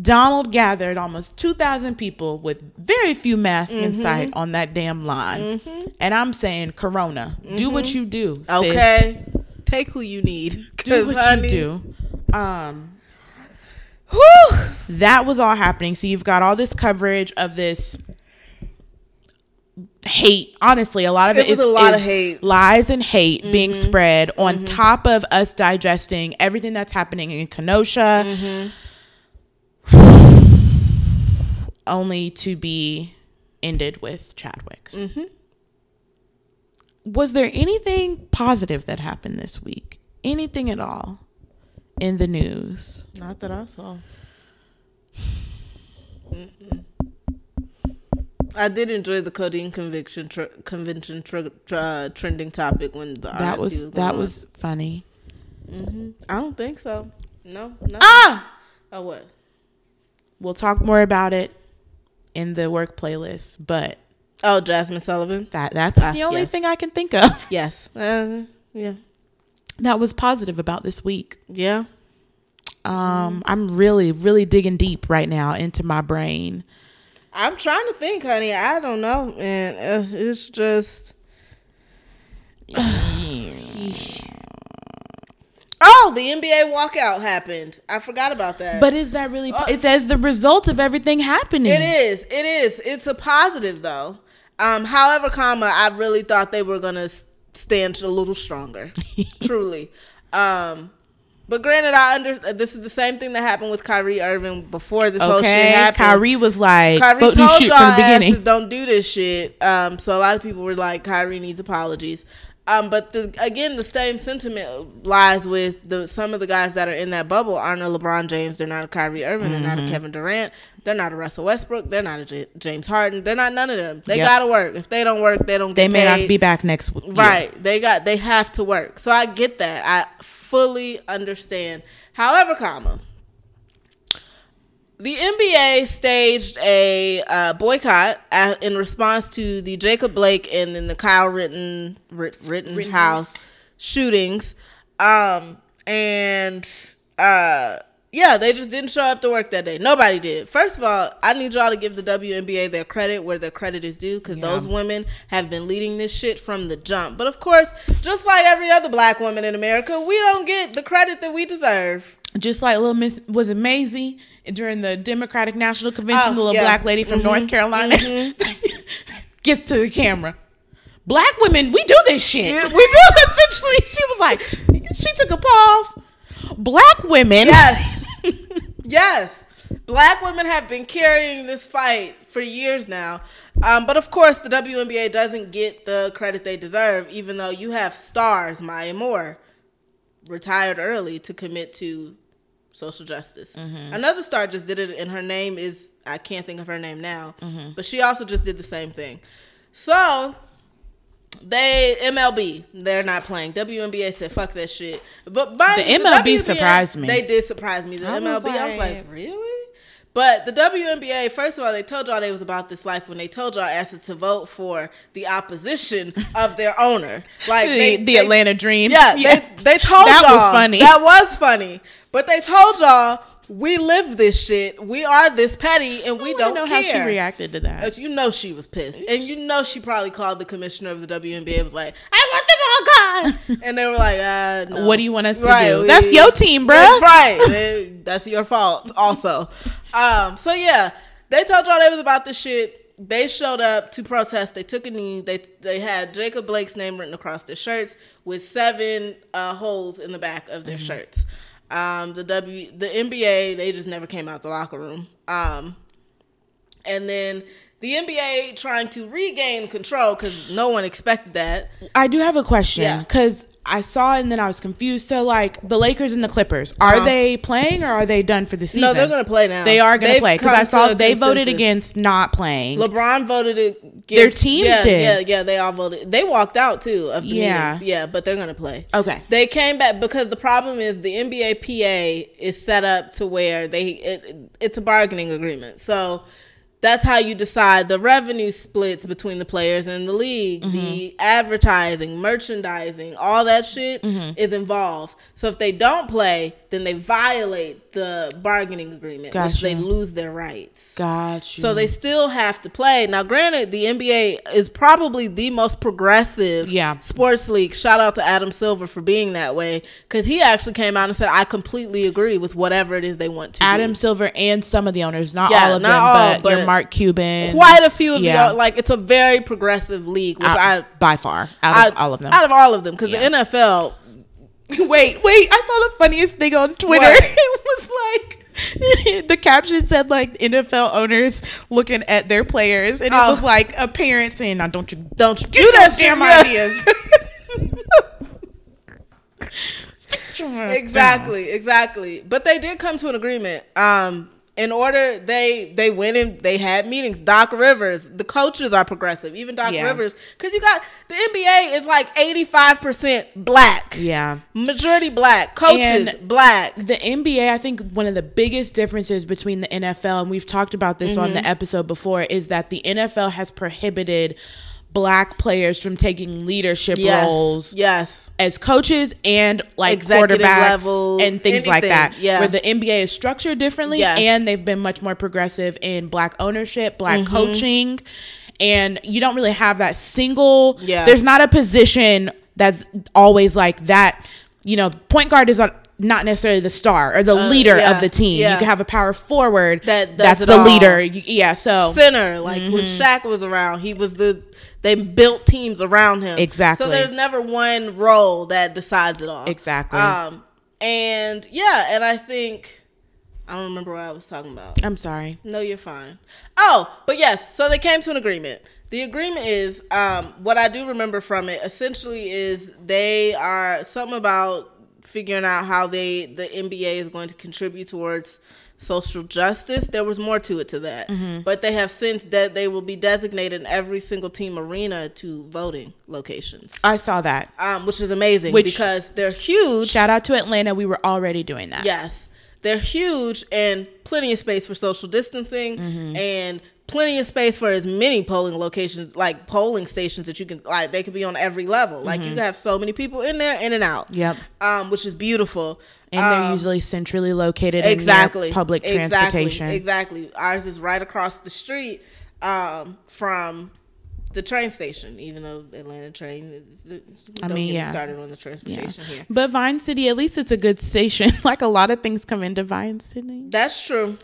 Donald gathered almost two thousand people with very few masks in mm-hmm. sight on that damn line, mm-hmm. and I'm saying, Corona, do what you do. sis. Okay. Take who you need. do what honey, you do. Um, whew, that was all happening. So you've got all this coverage of this hate. Honestly, a lot of It it, was is, a lot of hate. Mm-hmm. lies and hate being spread on top of us digesting everything that's happening in Kenosha, Mm-hmm. only to be ended with Chadwick. Mm-hmm. Was there anything positive that happened this week? Anything at all in the news? Not that I saw. Mm-mm. I did enjoy the codeine conviction tr- convention tr- tr- uh, trending topic when the That was going that on. was funny. Mhm. I don't think so. No, no. Ah, Oh what? we'll talk more about it in the work playlist, but Oh, Jazmine Sullivan. that that's Ah, the only yes. thing I can think of Yes. Uh, yeah. that was positive about this week. Yeah. Um, I'm really, really digging deep right now into my brain. I'm trying to think, honey. I don't know, man. Uh, It's just. oh, the NBA walkout happened. I forgot about that. But is that really? Uh, it's as the result of everything happening. It is. It is. It's a positive though. Um, however, comma, I really thought they were gonna stand a little stronger. truly. Um, but granted, I under this is the same thing that happened with Kyrie Irving before this whole shit Okay, happened. Kyrie was like, Kyrie told y'all from the beginning." don't do this shit. Um, so a lot of people were like, Kyrie needs apologies. Um, but the, again, the same sentiment lies with the some of the guys that are in that bubble aren't a LeBron James. They're not a Kyrie Irving. They're Mm-hmm. not a Kevin Durant. They're not a Russell Westbrook. They're not a J- James Harden. They're not none of them. They Yep. gotta work. If they don't work, they don't. Get They may paid. not be back next week. Right. They got they have to work. So I get that. I fully understand. However, comma the NBA staged a uh, boycott in response to the Jacob Blake and then the Kyle Ritten Rit- Rittenhouse shootings, um, and uh, yeah, they just didn't show up to work that day. Nobody did. First of all, I need y'all to give the WNBA their credit where their credit is due because those women have been leading this shit from the jump. But of course, just like every other black woman in America, we don't get the credit that we deserve. Just like little Miss was it Maisie during the Democratic National Convention, Oh, the little yeah. black lady from Mhm, North Carolina gets to the camera. Black women, we do this shit. Yeah. We do essentially. She was like, she took a pause. Black women, Yes. Yes. Black women have been carrying this fight for years now. Um, but of course, the WNBA doesn't get the credit they deserve, even though you have stars, Maya Moore, retired early to commit to social justice. Another star just did it, and her name is, I can't think of her name now, but she also just did the same thing. So, they MLB they're not playing. WNBA said fuck that shit. But by The MLB surprised me. They did surprise me. The I MLB was I was like- like, really? But the WNBA, first of all, they told y'all they was about this life when they told y'all asses to vote for the opposition of their owner. Like the, they, the they- Atlanta Dream. Yeah, They, they told That y'all was funny. That was funny. But they told y'all we live this shit. We are this petty, and we don't know care. how she reacted to that. But you know she was pissed, and you know she probably called the commissioner of the WNBA. and Was like, "I want them all gone," and they were like, uh, no. What do you want us to do? we- That's your team, bro. That's right. That's your fault, also. Um, so yeah, they told y'all they was about this shit. They showed up to protest. They took a knee. They they had Jacob Blake's name written across their shirts with seven uh, holes in the back of their Mm-hmm. shirts. Um, the W the NBA they just never came out the locker room. Um, and then the NBA trying to regain control because no one expected that. I do have a question because I saw it and then I was confused. So, like the Lakers and the Clippers, are Uh-huh. they playing or are they done for the season? No, they're gonna play now. They are going to play because I saw to they voted against not playing. LeBron voted against Their teams yeah, did. Yeah, yeah, they all voted. They walked out too of the Yeah. meetings. Yeah, but they're gonna play. Okay. They came back because the problem is the NBA PA is set up to where they it, it's a bargaining agreement. So that's how you decide the revenue splits between the players and the league. Mm-hmm. The advertising, merchandising, all that shit Mm-hmm. is involved. So if they don't play, then they violate the bargaining agreement, which they lose their rights. Got you. So they still have to play. Now, granted, the NBA is probably the most progressive Yeah. sports league. Shout out to Adam Silver for being that way because he actually came out and said, "I completely agree with whatever it is they want to Adam do." Silver and some of the owners, not Yeah, all of not them, all, but, but your Mark Cuban. Quite a few of yeah, the like it's a very progressive league, which out- I by far out of all of them. out of all of them because Yeah. the NFL wait, wait! I saw the funniest thing on Twitter. What? It was like the caption said like NFL owners looking at their players, and it Oh. was like a parent saying, "Now don't you don't get do that damn ideas." exactly exactly but they did come to an agreement um in order they they went and they had meetings doc rivers the coaches are progressive even doc Yeah. rivers because you got the nba is like 85% black Yeah. majority black coaches And- black The NBA, I think one of the biggest differences between the NFL, and we've talked about this on the Mm-hmm. episode before, is that the NFL has prohibited black players from taking leadership yes roles yes as coaches and like Executive quarterbacks level, and things like that. yeah. Where the NBA is structured differently Yes. and they've been much more progressive in black ownership, black Mm-hmm. coaching. And you don't really have that single Yeah. there's not a position that's always like that, you know, point guard is not not necessarily the star or the leader Uh, yeah, of the team. yeah. You can have a power forward That that's the all. leader. Yeah, so center. Like when Mm-hmm. Shaq was around, he was the they built teams around him. Exactly. So there's never one role that decides it all. Exactly. Um and yeah, and I think I don't remember what I was talking about. I'm sorry. No, you're fine. Oh, but yes, so they came to an agreement. The agreement is um, what I do remember from it. Essentially, is they are something about figuring out how they the NBA is going to contribute towards social justice. There was more to it to that, Mm-hmm. but they have since that they will be designated in every single team arena to voting locations, I saw that. um, which is amazing Which- because they're huge. Shout out to Atlanta. We were already doing that. Yes, they're huge and plenty of space for social distancing Mm-hmm. and plenty of space for as many polling locations, like polling stations that you can like. They could be on every level. Like Mm-hmm. you have so many people in there, in and out. Yep. Um, which is beautiful. And they're Um, usually centrally located exactly public Exactly. transportation. Exactly. Ours is right across the street um, from the train station. Even though Atlanta train, is, I mean, get yeah. started on the Yeah. transportation here. But Vine City, at least it's a good station. like a lot of things come into Vine City. That's true.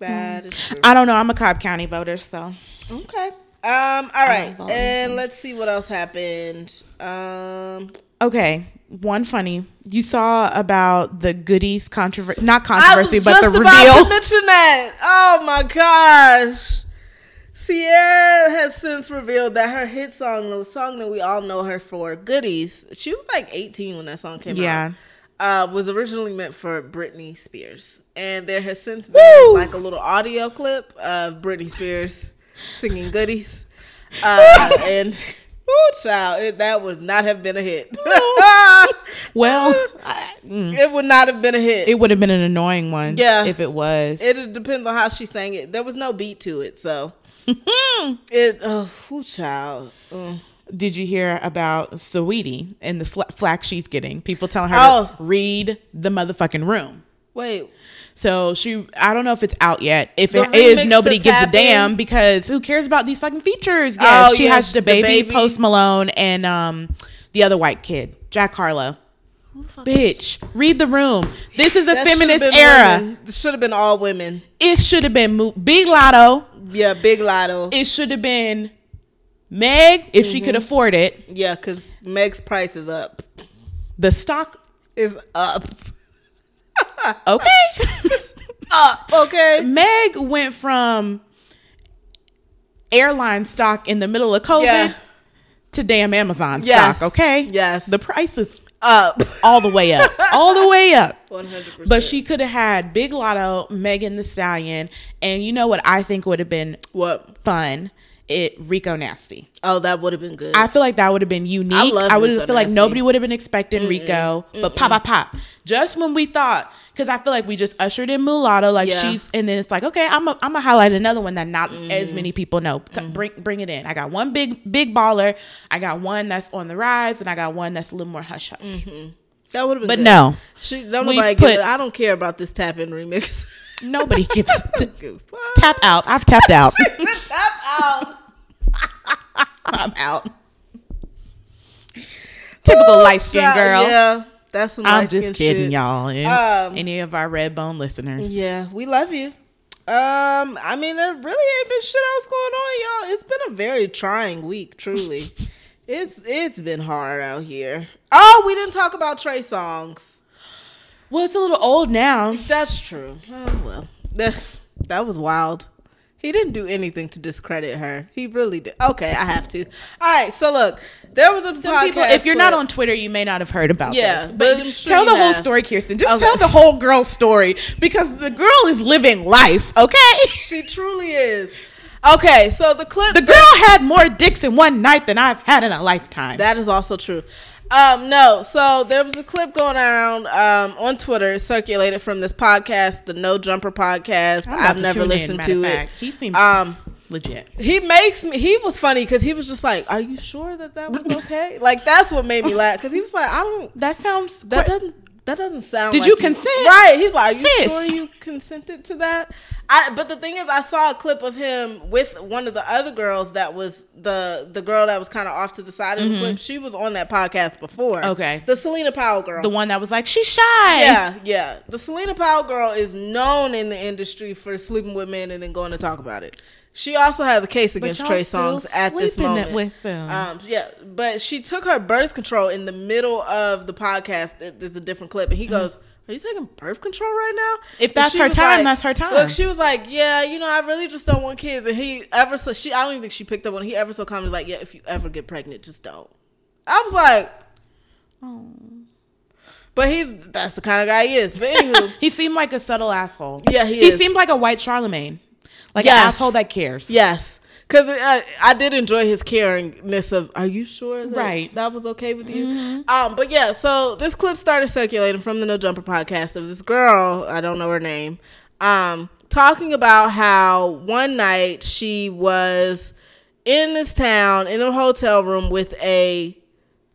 That Mm. I don't know. I'm a Cobb County voter, so Okay. Um. All right. And let's see what else happened. Um. okay. One funny. You saw about the goodies controversy, not controversy, but the reveal. mention that. Oh my gosh. Ciara has since revealed that her hit song, the song that we all know her for, "Goodies," she was like 18 when that song came Yeah. out. Uh, was originally meant for Britney Spears, and there has since been Woo! like a little audio clip of Britney Spears singing "Goodies," uh, and oh, child, it, that would not have been a hit. well, it would not have been a hit. it would have been an annoying one. Yeah. if it was. It depends on how she sang it. There was no beat to it, so it. Oh, who child? Mm. Did you hear about Saweetie and the flack she's getting? People telling her Oh. to read the motherfucking room. Wait, So she, I don't know if it's out yet. If The it is, nobody gives a damn In? because who cares about these fucking features? Yes, Oh, she yes, has the the baby, baby. Post Malone, and um the other white kid, Jack Harlow. Bitch, read the room. This is a that feminist era. women. This should have been all women. It should have been Mo- Big Latto. Yeah, Big Latto. It should have been Meg if she could Mm-hmm. afford it. yeah, because Meg's price is up. The stock, Is up. Okay. Up. Uh, okay. Meg went from airline stock in the middle of COVID Yeah. to damn Amazon Yes. stock. Okay. Yes. The price is Up. all the way up, all the way up. One hundred percent. But she could have had Big Latto, Megan Thee Stallion, and you know what I think would have been what? fun? It Rico Nasty. Oh, that would have been good. I feel like that would have been unique. I I would Rico feel like Nasty. nobody would have been expecting Rico, but pop, pop, pop. Just when we thought, because I feel like we just ushered in Mulatto, like Yeah. she's, and then it's like, okay, I'm, a, I'm gonna highlight another one that not Mm-hmm. as many people know. C- Bring, bring it in. I got one big, big baller. I got one that's on the rise, and I got one that's a little more hush hush. That would have been. But good. no, she don't nobody. put- I don't care about this tap in remix. nobody gives Give tap out. I've tapped out. tap out. I'm out. Typical light skinned girl. Yeah, that's some. I'm just kidding, shit. y'all. Um, any of our red bone listeners. Yeah, we love you. Um, I mean, there really ain't been shit else going on, y'all. It's been a very trying week, truly. it's it's been hard out here. Oh, we didn't talk about Trey Songz. Well, it's a little old now. That's true. Oh well, that that was wild. He didn't do anything to discredit her. He really did. Okay, I have to. All right, so look, there was a Some podcast. people, if you're not on Twitter, you may not have heard about Yeah, this. but But sure tell the whole story, Kirsten. Just Okay. tell the whole girl story because the girl is living life. Okay, she truly is. Okay, so the clip the girl had more dicks in one night than I've had in a lifetime. That is also true. Um, no, so there was a clip going around um, on Twitter, circulated from this podcast, the No Jumper podcast. I've never tune in, listened to it. fact. He seems Um, legit. he makes me. He was funny because he was just like, "Are you sure that that was okay?" like that's what made me laugh because he was like, "I don't. That sounds. That qu- doesn't. That doesn't sound. Did like you consent? Right? He's like, "Are you Sis. sure you consented to that?" I. But the thing is, I saw a clip of him with one of the other girls. That was the the girl that was kind of off to the side of the clip. She was on that podcast before. Mm-hmm. Okay. The Celina Powell girl. the one that was like, she's shy. Yeah, yeah. The Celina Powell girl is known in the industry for sleeping with men and then going to talk about it. She also has a case against Trey Songz at this moment. with them. Um, yeah, but she took her birth control in the middle of the podcast. It- There's a different clip, and he goes, "Are you taking birth control right now?" Mm-hmm. If that's her time, like- that's her time. Look, she was like, "Yeah, you know, I really just don't want kids." And he ever so she, I don't even think she picked up on. He ever so calmly like, "Yeah, if you ever get pregnant, just don't." I was like, oh. but he's that's the kind of guy he is. But anywho, He seemed like a subtle asshole. Yeah, he He is. seemed like a white Charlemagne, like Yes. an asshole that cares. Yes. Because I, I did enjoy his caringness of, are you sure that Right. that was okay with you? Um, but yeah, so this clip started circulating from the No Jumper podcast of this girl, I don't know her name, um, talking about how one night she was in this town in a hotel room with a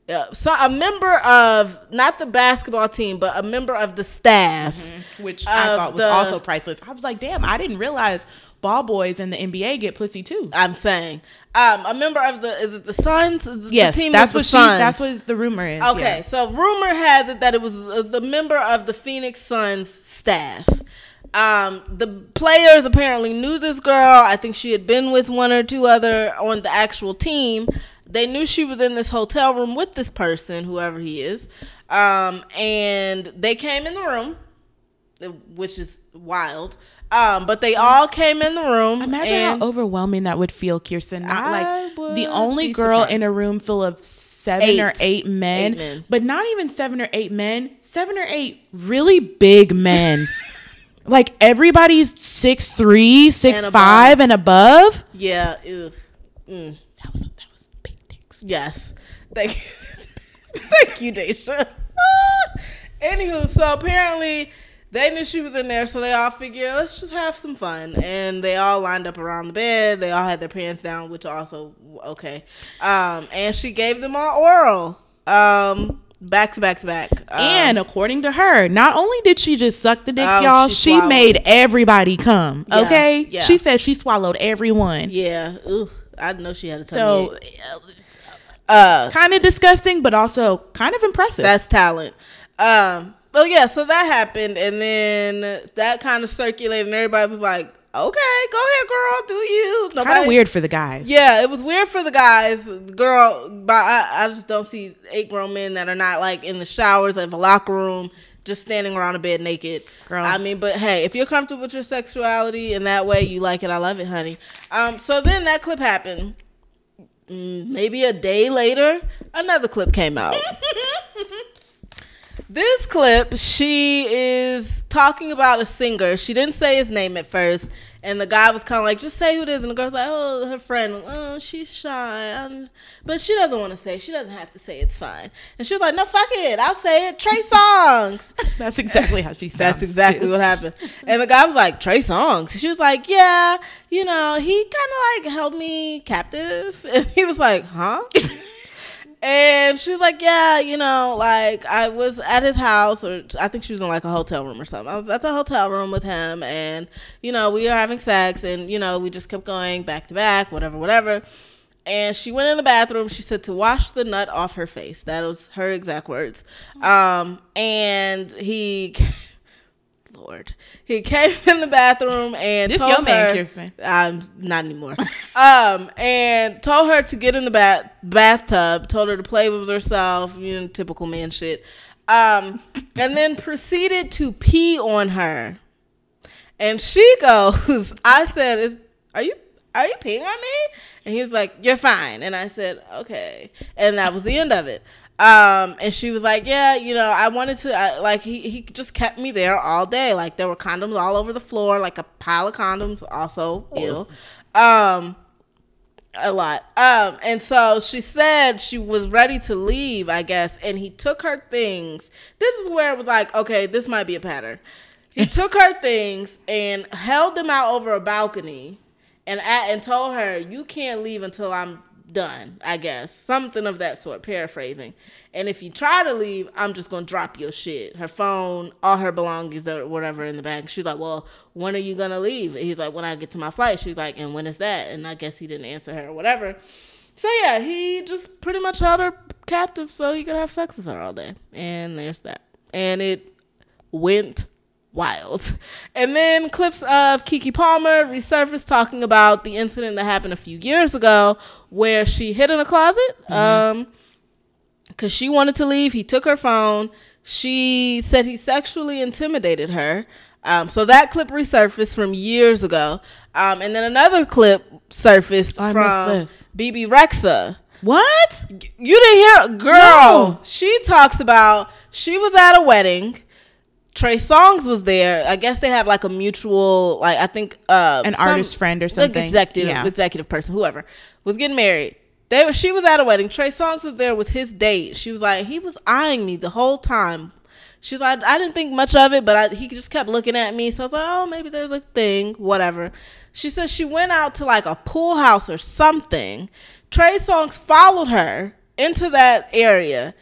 uh, so a member of not the basketball team, but a member of the staff. which I thought was the- also priceless. I was like, damn, I didn't realize ball boys in the NBA get pussy too. I'm saying, um, a member of the is it the Suns? Yes, the team that's what she. That's what the rumor is. Okay, yeah. so rumor has it that it was uh, the member of the Phoenix Suns staff. Um, the players apparently knew this girl. I think she had been with one or two other on the actual team. They knew she was in this hotel room with this person, whoever he is. Um, and they came in the room, which is wild. Um, but they all came in the room. Imagine how overwhelming that would feel, Kirsten. Not I like the only girl surprised. in a room full of seven Eight. or eight men, Eight men. but not even seven or eight men. Seven or eight really big men. like everybody's six three, six And five, and above. yeah, ew. Mm. That was that was big dicks. Yes. Thank you. Thank you, Daisha. Anywho, so apparently they knew she was in there, so they all figured let's just have some fun, and they all lined up around the bed. They all had their pants down, which also okay. Um, and she gave them all oral, um, back to back to back. Um, and according to her, not only did she just suck the dicks, Oh, y'all, she she, made everybody come. Yeah, Okay, yeah. she said she swallowed everyone. yeah, ooh, I know she had a tummy So, uh, kind of disgusting, but also kind of impressive. That's talent. Um, well, yeah, so that happened, and then that kind of circulated, and everybody was like, "Okay, go ahead, girl, do you?" kind of weird for the guys. Yeah, it was weird for the guys. Girl, but I, I just don't see eight grown men that are not like in the showers of a locker room, just standing around a bed naked. Girl. I mean, but hey, if you're comfortable with your sexuality in that way, you like it. I love it, honey. Um, so then that clip happened. Mm, Maybe a day later, another clip came out. this clip, she is talking about a singer. She didn't say his name at first, and the guy was kind of like, "Just say who it is." And the girl's like, "Oh, her friend. Oh, she's shy, I'm- but she doesn't want to say. She doesn't have to say. It's fine." And she was like, "No, fuck it. I'll say it. Trey Songz." That's exactly how she sounds. That's exactly too. what happened. And the guy was like, Trey Songz. She was like, Yeah, you know, he kind of like held me captive. And he was like, Huh? And she was like, Yeah, you know, like I was at his house, or I think she was in like a hotel room or something. I was at the hotel room with him, and, you know, we were having sex, and, you know, we just kept going back to back, whatever, whatever. And she went in the bathroom. She said to wash the nut off her face. That was her exact words. Um, and he. Lord. He came in the bathroom and This told your man, her, Kirsten. Um, not anymore. um, and told her to get in the bath bathtub. Told her to play with herself. You know, typical man shit. Um, and then proceeded to pee on her. And she goes, I said, "Is are you are you peeing on me?" And he was like, "You're fine." And I said, "Okay." And that was the end of it. Um, and she was like, "Yeah, you know, I wanted to I, like he he just kept me there all day. Like there were condoms all over the floor, like a pile of condoms. Also, ill. Um, a lot. Um, and so she said she was ready to leave, I guess, and he took her things. This is where it was like, okay, this might be a pattern. He took her things and held them out over a balcony and at, and told her, "You can't leave until I'm done." I guess something of that sort, paraphrasing. And if you try to leave, I'm just gonna drop your shit, her phone, all her belongings or whatever in the bag. She's like, "Well, when are you gonna leave?" He's like, "When I get to my flight." She's like, "And when is that?" And I guess he didn't answer her or whatever. So yeah, he just pretty much held her captive so he could have sex with her all day. And there's that. And it went wild. And then clips of Keke Palmer resurfaced talking about the incident that happened a few years ago where she hid in a closet. Um because she wanted to leave. He took her phone. She said he sexually intimidated her. Um, so that clip resurfaced from years ago. Um, and then another clip surfaced missed from. Bebe Rexha. What? You didn't hear, girl. No. She talks about she was at a wedding. Trey Songz was there. I guess they have like a mutual, like I think uh, An some- artist friend or like something. executive, Yeah. executive person, whoever was getting married. They were, she was at a wedding. Trey Songz was there with his date. She was like, he was eyeing me the whole time. She's like, I didn't think much of it, but I, he just kept looking at me. So I was like, oh, maybe there's a thing, whatever. She says she went out to like a pool house or something. Trey Songz followed her into that area,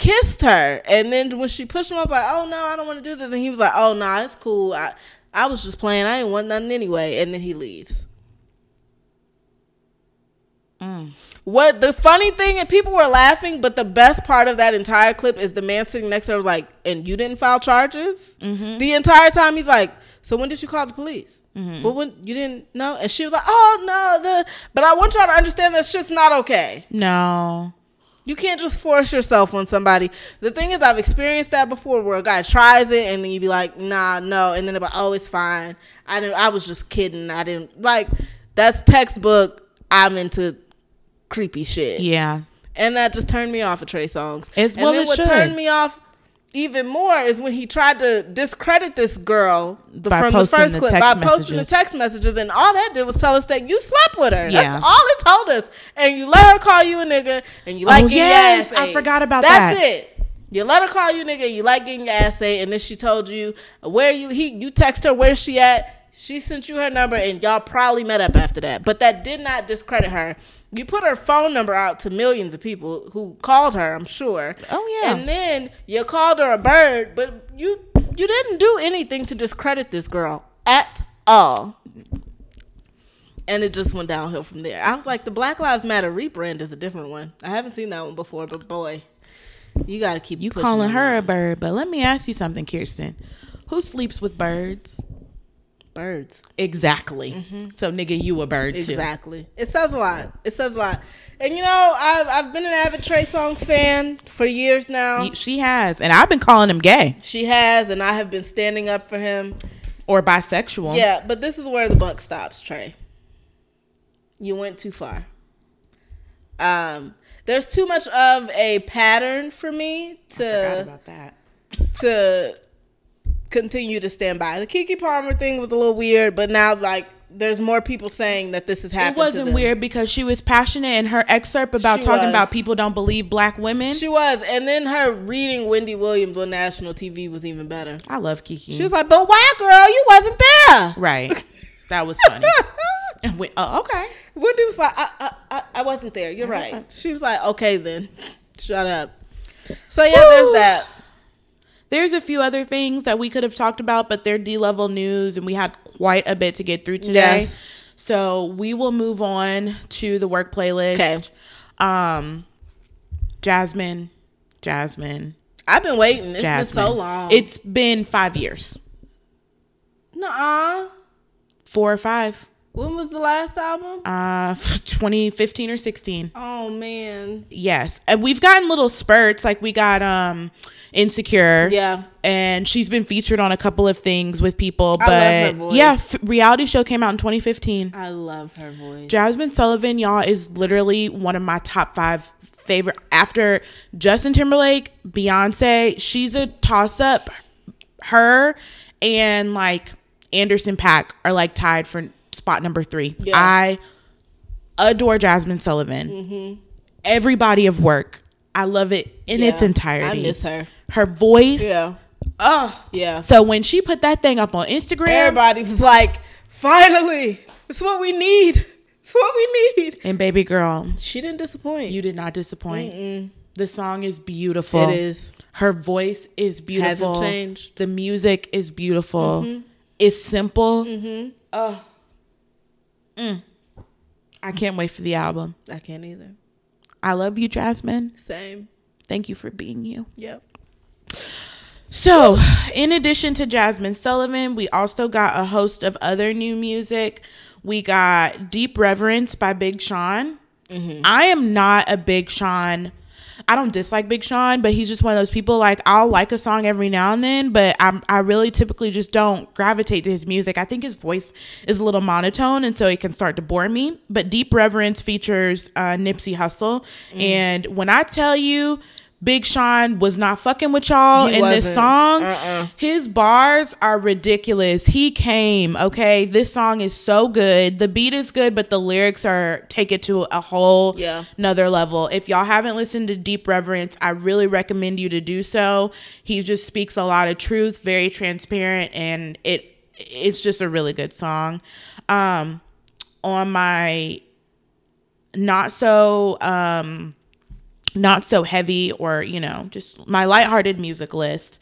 kissed her, and then when she pushed him, I was like, oh no, I don't want to do this. And he was like, oh no, nah, it's cool. I, I was just playing. I ain't want nothing anyway. And then he leaves. Mm. What the funny thing, and people were laughing, but the best part of that entire clip is the man sitting next to her was like, and you didn't file charges mm-hmm. the entire time. He's like, so when did you call the police? Mm-hmm. But when you didn't know, and she was like, oh no, the. But I want y'all to understand that shit's not okay. No. You can't just force yourself on somebody. The thing is, I've experienced that before, where a guy tries it, and then you be like, "Nah, no," and then like, "Oh, it's fine. I didn't. I was just kidding. I didn't like." That's textbook. I'm into creepy shit, Yeah. and that just turned me off of Trey Songz. As and well then it what should. turned me off even more is when he tried to discredit this girl the, from the first the clip by posting the text messages, and all that did was tell us that you slept with her. Yeah. That's all it told us. And you let her call you a nigga, and you like Oh, getting yes, your ass I forgot about That's that. That's it. You let her call you nigga, you like getting your ass ate, and then she told you where you he you text her where she at. She sent you her number, and y'all probably met up after that. But that did not discredit her. You put her phone number out to millions of people who called her. I'm sure. Oh, yeah. And then you called her a bird, but you you didn't do anything to discredit this girl at all. And it just went downhill from there. I was like, the Black Lives Matter rebrand is a different one. I haven't seen that one before, but boy, you got to keep You calling her a bird, but let me ask you something, Kirsten. Who sleeps with birds? Birds. Exactly. So nigga, you a bird too. Exactly. It says a lot. It says a lot. And you know, I've I've been an avid Trey Songz fan for years now. She has, and I've been calling him gay She has, and I have been standing up for him. or bisexual. Yeah, but this is where the buck stops, Trey. You went too far. Um, there's too much of a pattern for me I forgot to about that. to continue to stand by. The Keke Palmer thing was a little weird, but now like there's more people saying that this has happened. It wasn't weird because she was passionate in her excerpt about She talking was. about people don't believe black women. She was, and then her reading Wendy Williams on national TV was even better. I love Keke. She was like, "But why, girl? You wasn't there." right. That was funny. And we- oh, okay. Wendy was like, I, I, I, I wasn't there. You're I right. wasn't. She was like, okay then. Shut up. So yeah, there's that. There's a few other things that we could have talked about, but they're D level news, and we had quite a bit to get through today. Yes. So we will move on to the work playlist. Okay. Um, Jazmine, Jazmine, I've been waiting. It's Jazmine. been so long. It's been five years, Nuh-uh. four or five. When was the last album? Uh, 2015 or 16. Oh man. Yes, and we've gotten little spurts. Like we got um, Insecure. Yeah. and she's been featured on a couple of things with people. I But love her voice. yeah, f- reality show came out in 2015. I love her voice. Jazmine Sullivan, y'all, is literally one of my top five favorite. After Justin Timberlake, Beyonce, she's a toss up. Her and like Anderson Paak are like tied for spot number three. Yeah. I adore Jazmine Sullivan. Mm-hmm. Every body of work, I love it in its entirety. I miss her. Her voice, Yeah. oh. Yeah. So when she put that thing up on Instagram, Everybody was like, finally, it's what we need. It's what we need. and baby girl, She didn't disappoint. you did not disappoint. The song is beautiful. It is. Her voice is beautiful. Hasn't changed. The music is beautiful. Mm-hmm. It's simple. Oh. Mm. I can't wait for the album. I can't either. I love you, Jazmine. Same. Thank you for being you. Yep. So, in addition to Jazmine Sullivan, we also got a host of other new music. We got Deep Reverence by Big Sean. I am not a Big Sean. I don't dislike Big Sean, but he's just one of those people like I'll like a song every now and then, but I'm I really typically just don't gravitate to his music. I think his voice is a little monotone, and so it can start to bore me. But Deep Reverence features uh, Nipsey Hussle, and when I tell you. Big Sean was not fucking with y'all He in this wasn't. song. Uh-uh. His bars are ridiculous. He came, okay? This song is so good. The beat is good, but the lyrics are take it to a whole Yeah. another level. If y'all haven't listened to Deep Reverence, I really recommend you to do so. He just speaks a lot of truth, very transparent, and it it's just a really good song. Um on my not so um not so heavy or you know just my lighthearted music list.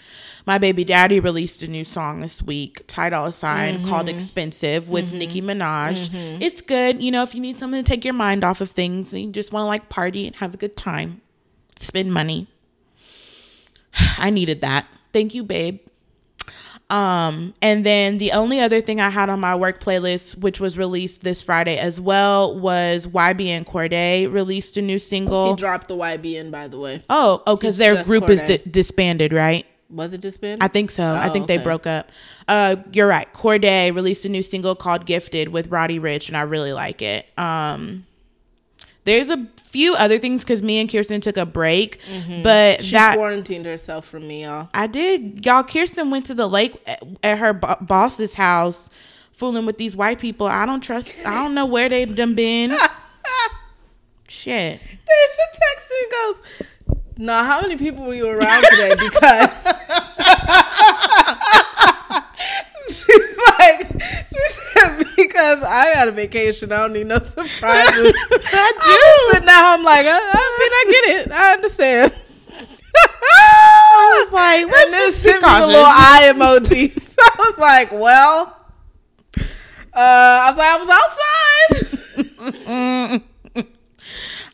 My baby daddy released a new song this week ty dolla sign called expensive with mm-hmm. nicki minaj. Mm-hmm. It's good you know if you need something to take your mind off of things and you just want to like party and have a good time spend money. I needed that. Thank you babe um, and then the only other thing I had on my work playlist, which was released this Friday as well, was YBN Cordae released a new single. He dropped the YBN, by the way. Oh, oh, because their group is Cordae. di- disbanded, right? Was it been? I think so. I Oh, think they broke up. Uh, you're right. Cordae released a new single called "Gifted" with Roddy Ricch, and I really like it. Um, there's a few other things because me and Kirsten took a break, but Mm-hmm. she that quarantined herself from me, y'all. I did. Y'all, Kirsten went to the lake at, at her bo- boss's house, fooling with these white people. I don't trust. I don't know where they've done been. Shit. She texts me and goes, "Nah, how many people were you around today?" Because she's like, she said, "Because I got a vacation, I don't need no surprises." I do. Now I'm like, I, I mean, I get it, I understand. I was like, let's and just be sent me the cautious. little eye emoji. I was like, well, uh, I was like, I was outside.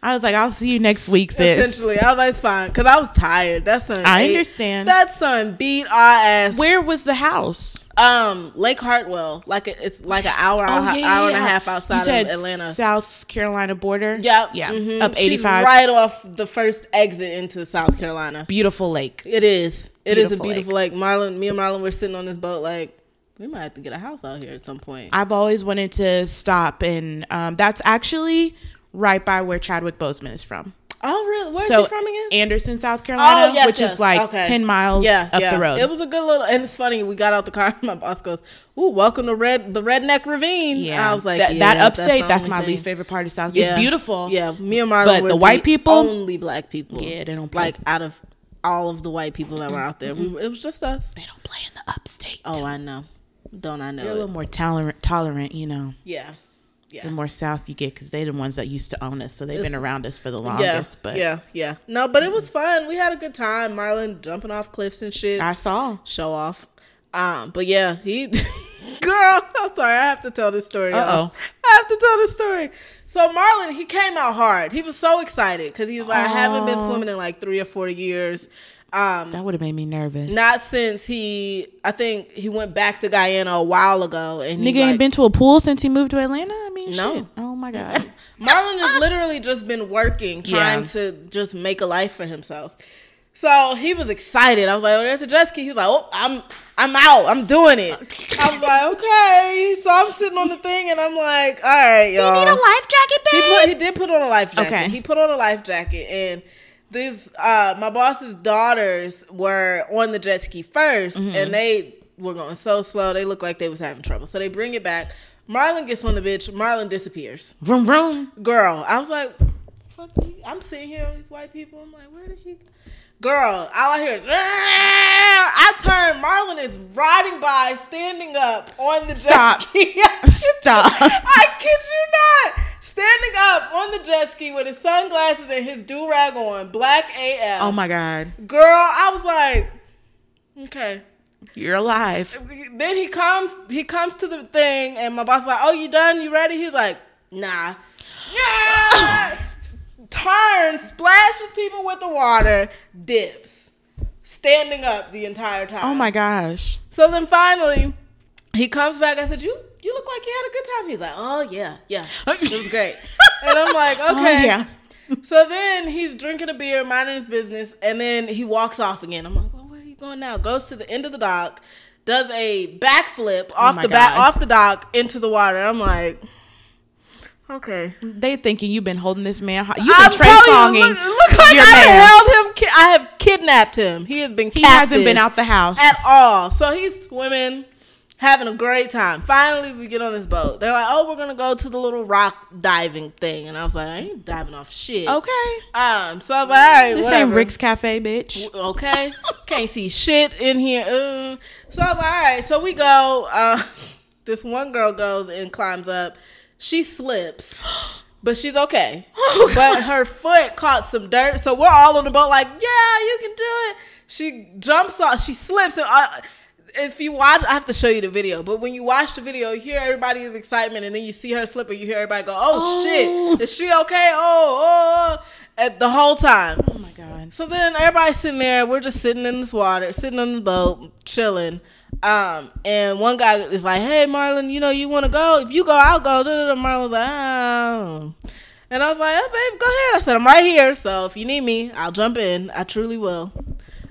I was like, I'll see you next week, sis. Essentially, I was like, it's fine because I was tired. That son, I ate- understand. That son beat our ass. Where was the house? Um, Lake Hartwell, like a, it's like an hour, hour and a half outside Oh, of Atlanta. South Carolina border. Yep. yeah, mhm. up eighty five. right off the first exit into South Carolina. Beautiful lake. It is. It is Beautiful a beautiful lake. Marlon, me and Marlon were sitting on this boat, like we might have to get a house out here at some point. I've always wanted to stop, and um, that's actually right by where Chadwick Boseman is from. Oh, really? Where's so he from again? Anderson, South oh, Carolina, Oh, yes, which yes. is like Okay. ten miles yeah, up yeah. the road. It was a good little, and it's funny. We got out the car. and My boss goes, "Ooh, welcome to Red, the Redneck Ravine." yeah, I was like, that, yeah, that that's upstate. the That's, my thing. least favorite part of South. Yeah. It's beautiful. Yeah, me and Marlon, But were the white people- only black people. Yeah, they don't play. like out of all of the white people that were out there. We, it was just us. they don't play in the upstate. Oh, I know. Don't I know? They're a little more tolerant. Tolerant, you know. Yeah, Yeah. The more south you get, because they're the ones that used to own us, so they've been around us for the Yeah, longest. But yeah, yeah. No, but it was fun. We had a good time. Marlon jumping off cliffs and shit. I saw. Show off. Um, but yeah, he girl, I'm sorry, I have to tell this story. Uh-oh. I have to tell this story. So Marlon, he came out hard. He was so excited because he's like, I haven't been swimming in like three or four years. Um, That would have made me nervous. not since he, I think he went back to Guyana a while ago, and he Nigga ain't been to a pool since he moved to Atlanta. I mean, No. shit. Oh my god. Marlon has literally just been working, trying Yeah. to just make a life for himself. So he was excited. I was like, "Oh, there's a jet ski." He was like, "Oh, I'm, I'm out. I'm doing it." I was like, "Okay." So I'm sitting on the thing, and I'm like, "All right, y'all." Do you need a life jacket, he put, he did put on a life jacket. Okay. He put on a life jacket, and these, uh, my boss's daughters were on the jet ski 1st Mm-hmm. and they were going so slow. They looked like they was having trouble. So they bring it back. Marlon gets on the bitch. Marlon disappears Vroom vroom. girl. I was like, fuck he- I'm sitting here with these white people. I'm like, where did he? Girl, all I hear is, I turn. Marlon is riding by, standing up on the Stop. jet ski. Stop. I kid you not. Standing up on the jet ski with his sunglasses and his do rag on, black AF. Oh my god. Girl, I was like, okay. You're alive. Then he comes, he comes to the thing, and my boss is like, "Oh, you done? You ready?" He's like, "Nah." Yeah. Turns, splashes people with the water, dips, standing up the entire time. Oh my gosh. So then finally, he comes back. I said, "You, you look like you had a good time." He's like, "Oh yeah, yeah, it was great." and I'm like, oh, "Okay." Oh, yeah. So then he's drinking a beer, minding his business, and then he walks off again. I'm like, going now? Goes to the end of the dock, does a backflip oh off Oh the back off the dock into the water. I'm like, okay. They thinking you've been holding this man. ho- You've been Trey you, look, look like your I man. held him. ki- I have kidnapped him. He has been. He hasn't been out the house. at all. So he's swimming, having a great time. Finally, we get on this boat. They're like, "Oh, we're gonna go to the little rock diving thing," and I was like, "I ain't diving off shit." Okay. Um. So I was like, "All right, This whatever." ain't Rick's Cafe, bitch. Okay. Can't see shit in here. Uh, so I was like, all right. So we go. Uh, this one girl goes and climbs up. She slips, but she's okay. Oh, but her foot caught some dirt. So we're all on the boat, like, yeah, you can do it. She jumps off. She slips, and I, if you watch, I have to show you the video. But when you watch the video, you hear everybody's excitement, and then you see her slip, and you hear everybody go, "Oh, Oh. shit, is she okay?" Oh, oh, at the whole time. Oh my god. So then everybody's sitting there. We're just sitting in this water, sitting on the boat, chilling. Um, and one guy is like, "Hey, Marlon, you know you want to go? If you go, I'll go." Da, da, da. Marlon was like, "Oh." And I was like, "Oh, babe, go ahead." I said, "I'm right here, so if you need me, I'll jump in. I truly will."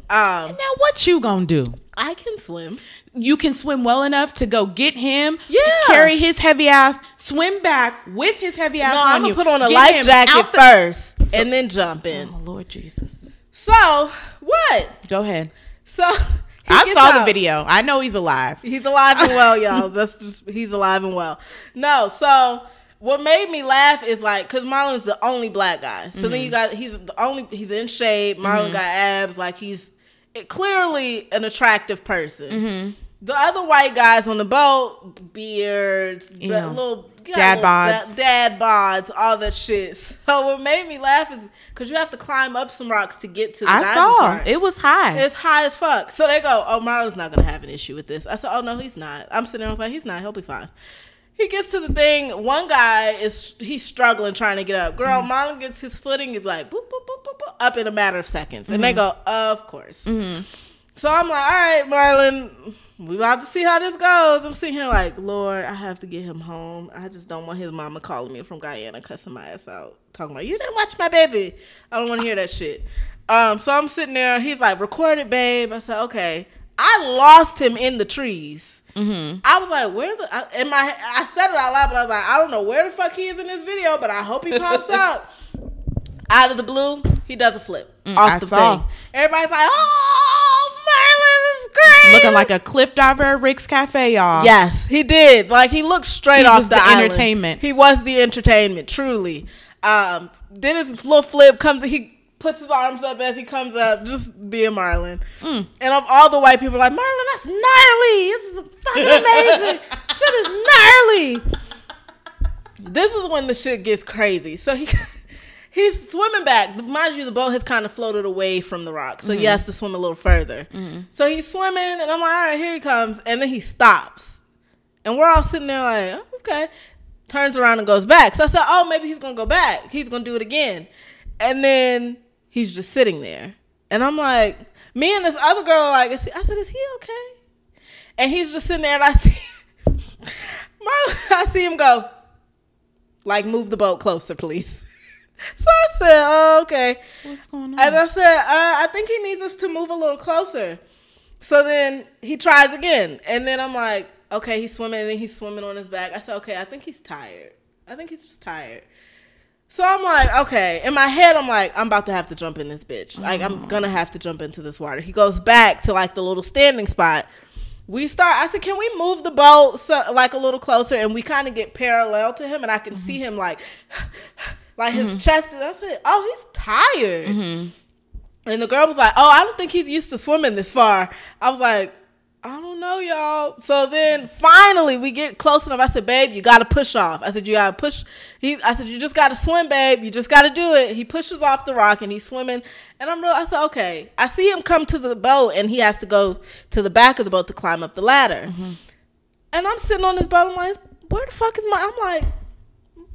Um, Now what you gonna do? I can swim. You can swim well enough to go get him, Yeah. carry his heavy ass, swim back with his heavy ass No, I'm gonna you. put on a get life jacket the- first, and then jump in. Oh Lord Jesus. So what? Go ahead. So I saw the video. I know he's alive. He's alive and well, y'all. That's just he's alive and well. No, so what made me laugh is like because Marlon's the only black guy. So then you mm-hmm. got he's the only he's in shape. Marlon mm-hmm. got abs. Like he's clearly an attractive person. Mm-hmm. The other white guys on the boat, beards, Yeah. little Dad little bods. da- dad bods, all that shit. So what made me laugh is because you have to climb up some rocks to get to the I saw. part. It was high. It's high as fuck. So they go, oh, Marlon's not gonna have an issue with this. I said, oh no, he's not. I'm sitting there, I was like, he's not. He'll be fine. He gets to the thing. One guy is he's struggling trying to get up. Girl, Mm-hmm. Marlon gets his footing. He's like boop boop boop boop, boop up in a matter of seconds, and they Mm-hmm. go, of course. So I'm like, all right, Marlon, we about to see how this goes. I'm sitting here like, Lord, I have to get him home. I just don't want his mama calling me from Guyana, cussing my ass out, talking about you didn't watch my baby. I don't want to hear that shit. Um, so I'm sitting there. He's like, record it, babe. I said, okay. I lost him in the trees. Mm-hmm. I was like, where the? I, in my, I said it out loud, but I was like, I don't know where the fuck he is in this video, but I hope he pops out. Out of the blue, he does a flip off Mm, I the saw. thing. Everybody's like, oh, Marlon is great. Looking like a cliff diver at Rick's Cafe, y'all. Yes, he did. Like he looked straight He off was the, the entertainment. He was the entertainment, truly. Um, then his little flip comes. He puts his arms up as he comes up, just being Marlon. Mm. And of all the white people, are like Marlon, that's gnarly. This is fucking amazing. Shit is gnarly. this is when the shit gets crazy. So he he's swimming back. Mind you, the boat has kind of floated away from the rock, so he has to swim a little further. So he's swimming, and I'm like, all right, here he comes, and then he stops, and we're all sitting there like, oh, okay. Turns around and goes back. So I said, oh, maybe he's gonna go back. He's gonna do it again, and then he's just sitting there, and I'm like, me and this other girl, like, is he- I said, is he okay? And he's just sitting there, and I see, Marlon, I see him go, like, move the boat closer, please. So I said, oh, okay. What's going on? And I said, uh, I think he needs us to move a little closer. So then he tries again. And then I'm like, okay, he's swimming and then he's swimming on his back. I said, okay, I think he's tired. I think he's just tired. So I'm like, okay. In my head, I'm like, I'm about to have to jump in this bitch. Like, I'm mm. gonna have to jump into this water. He goes back to like the little standing spot. We start. I said, can we move the boat so like a little closer, and we kind of get parallel to him, and I can see mm-hmm. him like, like his mm-hmm. chest. And I said, oh, he's tired. Mm-hmm. And the girl was like, "Oh, I don't think he's used to swimming this far." I was like, "I don't know, y'all." So then finally we get close enough. I said, "Babe, you got to push off." I said, "You got to push." He, I said, "You just got to swim, babe. You just got to do it." He pushes off the rock and he's swimming. And I'm real. I said, "Okay." I see him come to the boat and he has to go to the back of the boat to climb up the ladder. Mm-hmm. And I'm sitting on this boat. I'm like, "Where the fuck is my?" I'm like,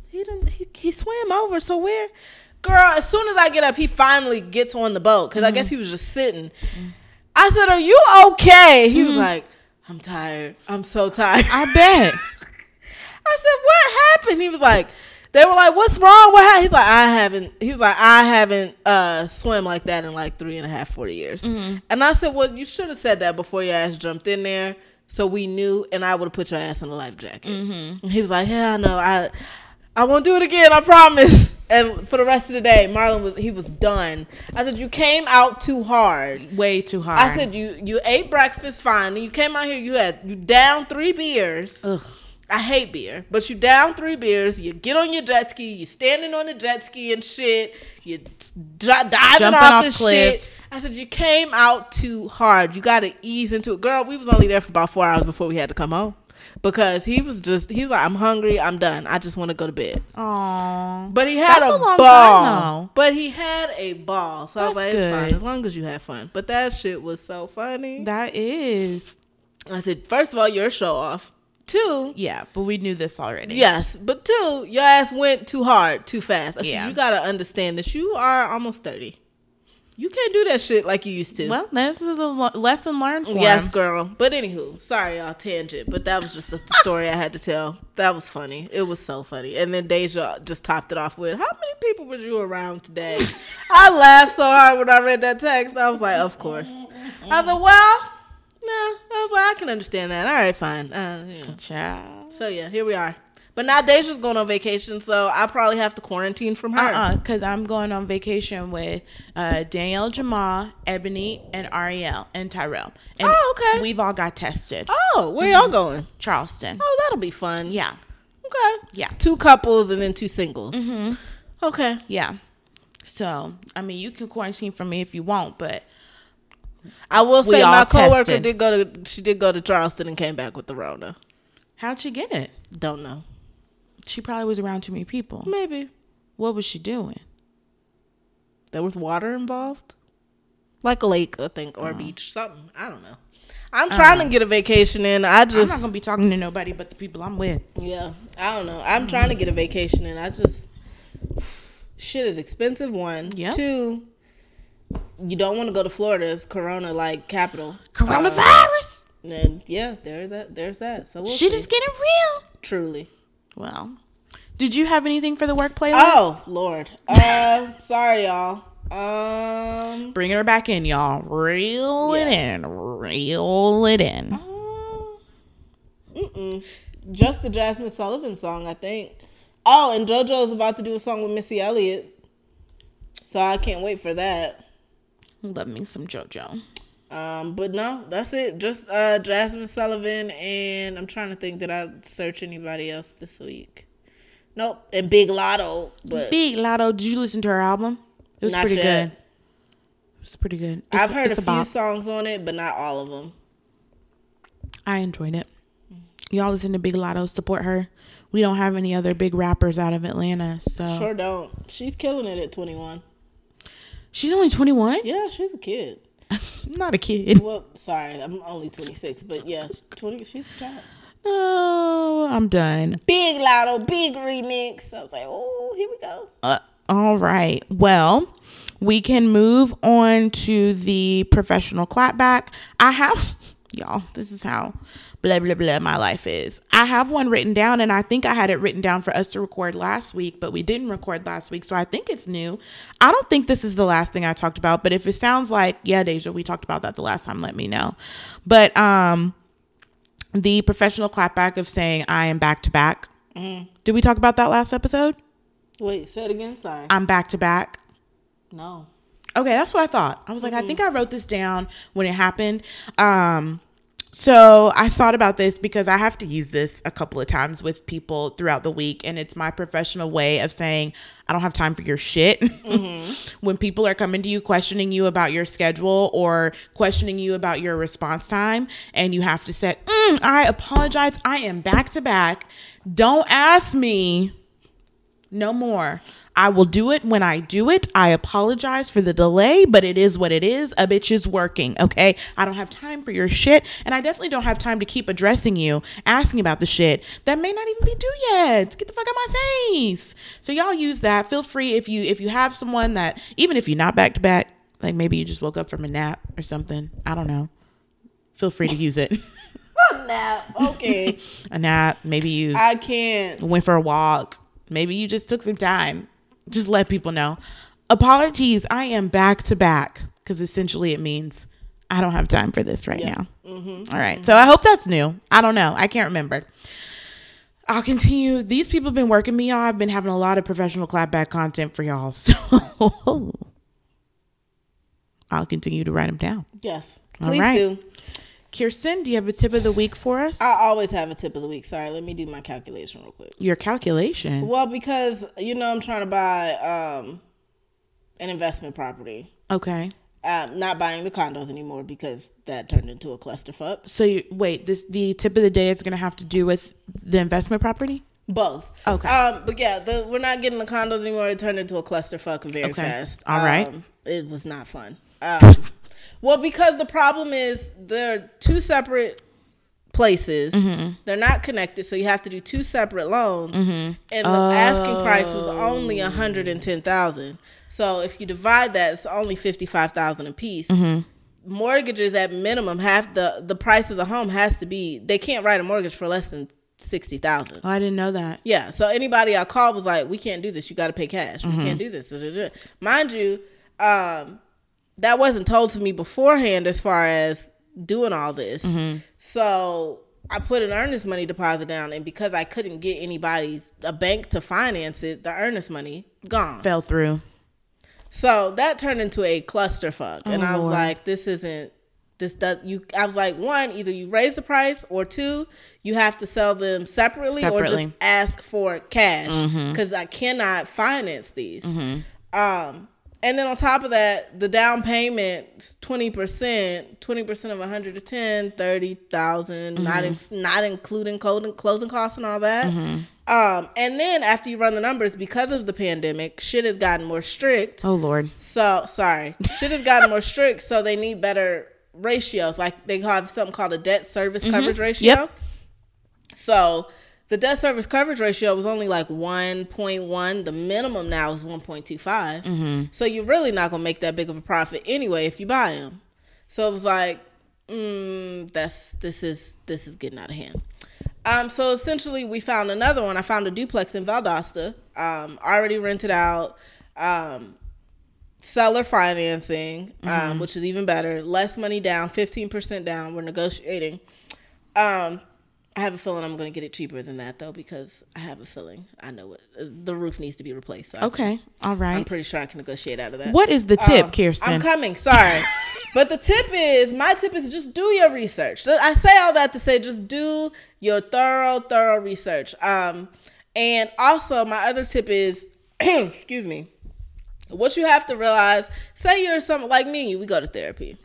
he didn't. He, he swam over. So where? Girl, as soon as I get up, he finally gets on the boat because I guess mm-hmm. he was just sitting. Mm-hmm. I said, "Are you okay?" He was mm-hmm. like, "I'm tired. I'm so tired." I bet. I said, "What happened?" He was like, "They were like, what's wrong? What happened?" He's like, "I haven't." He was like, "I haven't uh swim like that in like three and a half, forty years." Mm-hmm. And I said, "Well, you should have said that before your ass jumped in there, so we knew, and I would have put your ass in a life jacket." Mm-hmm. And he was like, "Yeah, I know. I I won't do it again. I promise." And for the rest of the day, Marlon was he was done. I said, "You came out too hard." Way too hard. I said you you ate breakfast fine. And you came out here. You had you down three beers. Ugh. I hate beer, but you down three beers. You get on your jet ski. You standing on the jet ski and shit. You diving Jumping off, off cliffs. shit. I said you came out too hard. You got to ease into it, girl. We was only there for about four hours before we had to come home because he was just he was like, I'm hungry. I'm done. I just want to go to bed. Aww. But he had That's a, a long ball. time. But he had a ball. So I was That's like, it's fine good. as long as you have fun. But that shit was so funny. That is. I said, first of all, you're a show off. Two, Yeah, but we knew this already. yes, but two, your ass went too hard, too fast. I Yeah. said, you gotta understand that you are almost thirty. You can't do that shit like you used to. Well, this is a lesson learned for yes, him. girl. But anywho, sorry, y'all tangent. But that was just a story I had to tell. That was funny. It was so funny. And then Deja just topped it off with, "How many people was you around today?" I laughed so hard when I read that text. I was like, "Of course." I was like, "Well, no." I was like, "I can understand that. All right, fine." Uh, yeah. Child. So yeah, here we are. But now Deja's going on vacation, so I probably have to quarantine from her. Uh-uh, because I'm going on vacation with uh, Danielle Jamal, Ebony, and Ariel, and Tyrell. And Oh, okay. We've all got tested. Oh, where y'all going? Charleston. Oh, that'll be fun. Yeah. Okay. Yeah. Two couples and then two singles. Okay. Yeah. So, I mean, you can quarantine from me if you want, but I will say my coworker tested. did go to she did go to Charleston and came back with the Rona. how'd she get it? Don't know. She probably was around too many people. Maybe What was she doing? there was water involved, like a lake, I think, or a uh-huh. beach, something. I don't know. I'm trying to get a vacation in. I just I'm not gonna be talking to nobody but the people I'm with. yeah. I don't know. I'm mm-hmm. trying to get a vacation in. I just shit is expensive. One, Yep. two. You don't want to go to Florida. It's Corona like capital. Coronavirus. And yeah, there that there's that. So we'll Shit see. is getting real. truly. Well, did you have anything for the work playlist? Oh Lord. Uh, sorry y'all. Um. Bringing her back in, y'all. Reel it in. Reel it in. Mm-mm. Just the Jazmine Sullivan song, I think. Oh, and JoJo's about to do a song with Missy Elliott, so I can't wait for that. Love me some JoJo. Um, but no, that's it. Just uh, Jazmine Sullivan, and I'm trying to think that I search anybody else this week. Nope, and Big Latto, but Big Latto, did you listen to her album? It was pretty yet. good. It was pretty good. It's, I've heard it's a few songs on it, but not all of them. I enjoyed it. Y'all listen to Big Latto, support her. We don't have any other big rappers out of Atlanta, so Sure don't. She's killing it at 21. she's only 21. Yeah, she's a kid. Not a kid. Well, sorry, I'm only 26, but yeah, 20. She's a child. Oh, I'm done. Big Latto, big remix. I was like, oh, here we go. Uh, all right. Well, we can move on to the professional clapback. I have, y'all, this is how blah, blah, blah my life is. I have one written down, and I think I had it written down for us to record last week, but we didn't record last week. So I think it's new. I don't think this is the last thing I talked about, but if it sounds like, yeah, Deja, we talked about that the last time, let me know. But, um, the professional clapback of saying I am back to back. Did we talk about that last episode? Wait, say it again. Sorry. I'm back to back. no. Okay, that's what I thought. I was like, I think I wrote this down when it happened. Um, so I thought about this because I have to use this a couple of times with people throughout the week, and it's my professional way of saying I don't have time for your shit. when people are coming to you questioning you about your schedule or questioning you about your response time, and you have to say, "Mm, "I apologize, I am back to back. Don't ask me." No more. I will do it when I do it. I apologize for the delay, but it is what it is. A bitch is working, okay? I don't have time for your shit, and I definitely don't have time to keep addressing you, asking about the shit that may not even be due yet. Get the fuck out of my face. So y'all use that. Feel free if you if you have someone that even if you're not back to back, like maybe you just woke up from a nap or something. I don't know. Feel free to use it. A nap. Okay. a nap. Maybe you I can't. went for a walk. Maybe you just took some time. Just let people know. Apologies, I am back to back because essentially it means I don't have time for this right now. Mm-hmm. All right. So I hope that's new. I don't know. I can't remember. I'll continue. These people have been working me. Y'all. I've been having a lot of professional clapback content for y'all. So I'll continue to write them down. Yes. All Please right. do. Kirsten, do you have a tip of the week for us? I always have a tip of the week. Sorry, let me do my calculation real quick. Your calculation. Well, because you know I'm trying to buy um an investment property. Okay. Um, not buying the condos anymore because that turned into a clusterfuck. So you, wait, this the tip of the day is going to have to do with the investment property. Both. Okay. Um, but yeah, the, we're not getting the condos anymore. It turned into a clusterfuck very Okay. fast. All right. Um, It was not fun. Um, well, because the problem is they're two separate places. Mm-hmm. They're not connected, so you have to do two separate loans. And the asking price was only a hundred and ten thousand. So if you divide that, it's only fifty five thousand a piece. Mm-hmm. Mortgages at minimum have the the price of the home has to be. They can't write a mortgage for less than sixty thousand. Oh, I didn't know that. Yeah. So anybody I called was like, "We can't do this. You got to pay cash. We can't do this." da, da, da." Mind you, um, that wasn't told to me beforehand as far as doing all this. Mm-hmm. So I put an earnest money deposit down, and because I couldn't get anybody's a bank to finance it, the earnest money gone. Fell through. So that turned into a clusterfuck, and Oh, I was Lord. like, "This isn't." This does you. I was like, one, either you raise the price, or two, you have to sell them separately, or just ask for cash mm-hmm. because I cannot finance these. Mm-hmm. Um, and then on top of that, the down payment twenty percent, twenty percent of one hundred to ten, thirty thousand, not mm-hmm. in, not including code closing costs and all that. Mm-hmm. Um, and then after you run the numbers, because of the pandemic, shit has gotten more strict. Oh Lord. So sorry, shit has gotten more strict. So they need better ratios. Like they have something called a debt service mm-hmm. coverage ratio. Yep. So the debt service coverage ratio was only like 1.1. The minimum now is 1.25. So you're really not gonna make that big of a profit anyway if you buy them. So it was like, mm, that's this is this is getting out of hand. Um, so essentially, we found another one. I found a duplex in Valdosta, um, already rented out. Um, seller financing, um, which is even better. Less money down, fifteen percent down. We're negotiating. Um, I have a feeling I'm going to get it cheaper than that though, because I have a feeling I know it. The roof needs to be replaced. So Okay. all right. I'm pretty sure I can negotiate out of that. What is the tip, Um, Kirsten? I'm coming. Sorry. but the tip is my tip is just do your research. I say all that to say just do your thorough, thorough research. Um, and also my other tip is, excuse me, what you have to realize. Say you're some like me. We go to therapy.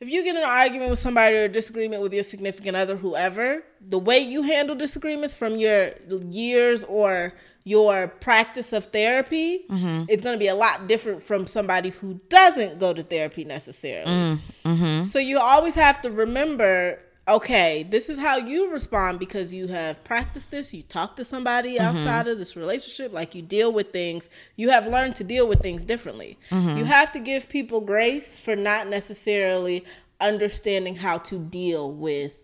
If you get in an argument with somebody or a disagreement with your significant other, whoever, the way you handle disagreements from your years or your practice of therapy Mm-hmm. is going to be a lot different from somebody who doesn't go to therapy necessarily. Mm, mm-hmm. So you always have to remember okay, this is how you respond because you have practiced this, you talk to somebody Mm-hmm. outside of this relationship, like you deal with things, you have learned to deal with things differently. Mm-hmm. You have to give people grace for not necessarily understanding how to deal with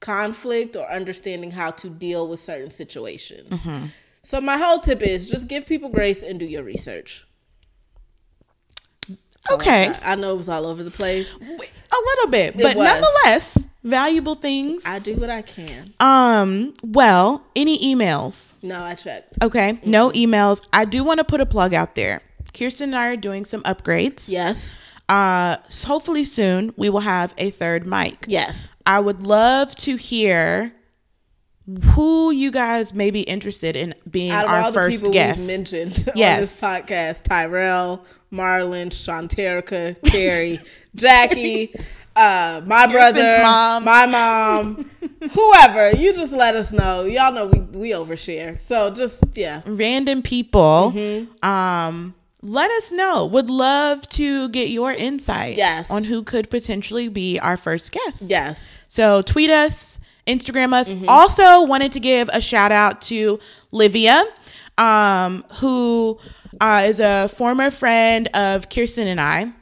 conflict or understanding how to deal with certain situations. Mm-hmm. So my whole tip is just give people grace and do your research. Okay. I, I know it was all over the place. A little bit, but was. nonetheless, valuable things. I do what I can. um, well, any emails? No, I checked. Okay, no emails. I do want to put a plug out there. Kirsten and I are doing some upgrades. Yes. Uh, s- hopefully soon we will have a third mic. Yes. I would love to hear who you guys may be interested in being our first guest. mentioned Yes. on this podcast, Tyrell, Marlon, Shanterica, Carrie, Jackie, uh, my Kirsten's brother, mom. my mom, whoever. You just let us know. Y'all know we we overshare. So just yeah. Random people. Mm-hmm. Um, let us know. Would love to get your insight Yes. on who could potentially be our first guest. Yes. So tweet us, Instagram us. Mm-hmm. Also wanted to give a shout out to Livia, um, who uh, is a former friend of Kirsten and I.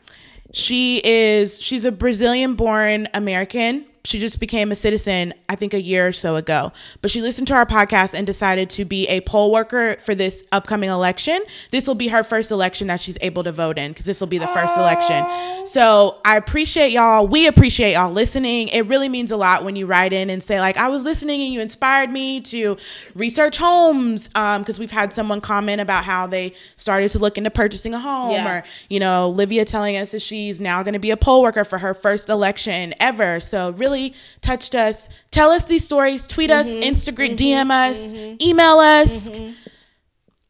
She is she's a Brazilian born American. She just became a citizen, I think, a year or so ago. But she listened to our podcast and decided to be a poll worker for this upcoming election. This will be her first election that she's able to vote in because this will be the first election. So I appreciate y'all. We appreciate y'all listening. It really means a lot when you write in and say, like, I was listening and you inspired me to research homes. Um, because we've had someone comment about how they started to look into purchasing a home Yeah. or you know, Livia telling us that she's now going to be a poll worker for her first election ever. So really touched us. Tell us these stories. Tweet us, mm-hmm. Instagram, mm-hmm. DM us, mm-hmm. email us.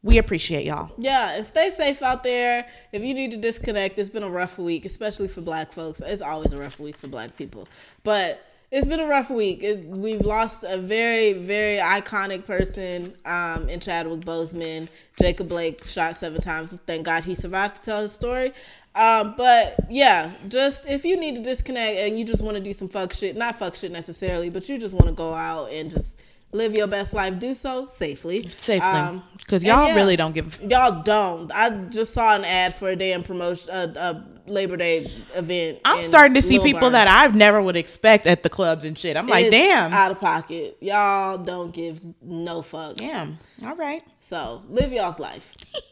We appreciate y'all. Yeah, and stay safe out there. If you need to disconnect, it's been a rough week, especially for black folks. It's always a rough week for black people. But it's been a rough week. It, we've lost a very, very iconic person um, in Chadwick Boseman. Jacob Blake shot seven times. Thank God he survived to tell his story. Um, but yeah, just if you need to disconnect and you just want to do some fuck shit, not fuck shit necessarily, but you just want to go out and just live your best life, do so safely. Safely. Um, Because and y'all yeah. really don't give Y'all don't. I just saw an ad for a damn promotion, a, a Labor Day event. I'm starting to see people that I've never would expect at the clubs and shit. I'm like, It's damn. out of pocket. Y'all don't give no fuck. damn. All right. So live y'all's life.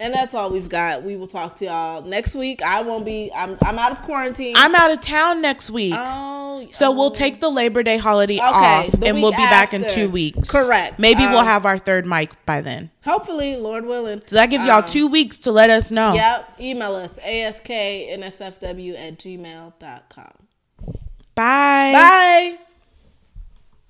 And that's all we've got. We will talk to y'all next week. I won't be. I'm. I'm out of quarantine. I'm out of town next week. Oh, so oh. we'll take the Labor Day holiday Okay, off and we'll be back in two weeks. Correct. Maybe we'll Um, have our third mic by then. hopefully, Lord willing. So that gives y'all Um, two weeks to let us know. Yep. Email us asknsfw at gmail.com. Bye. Bye.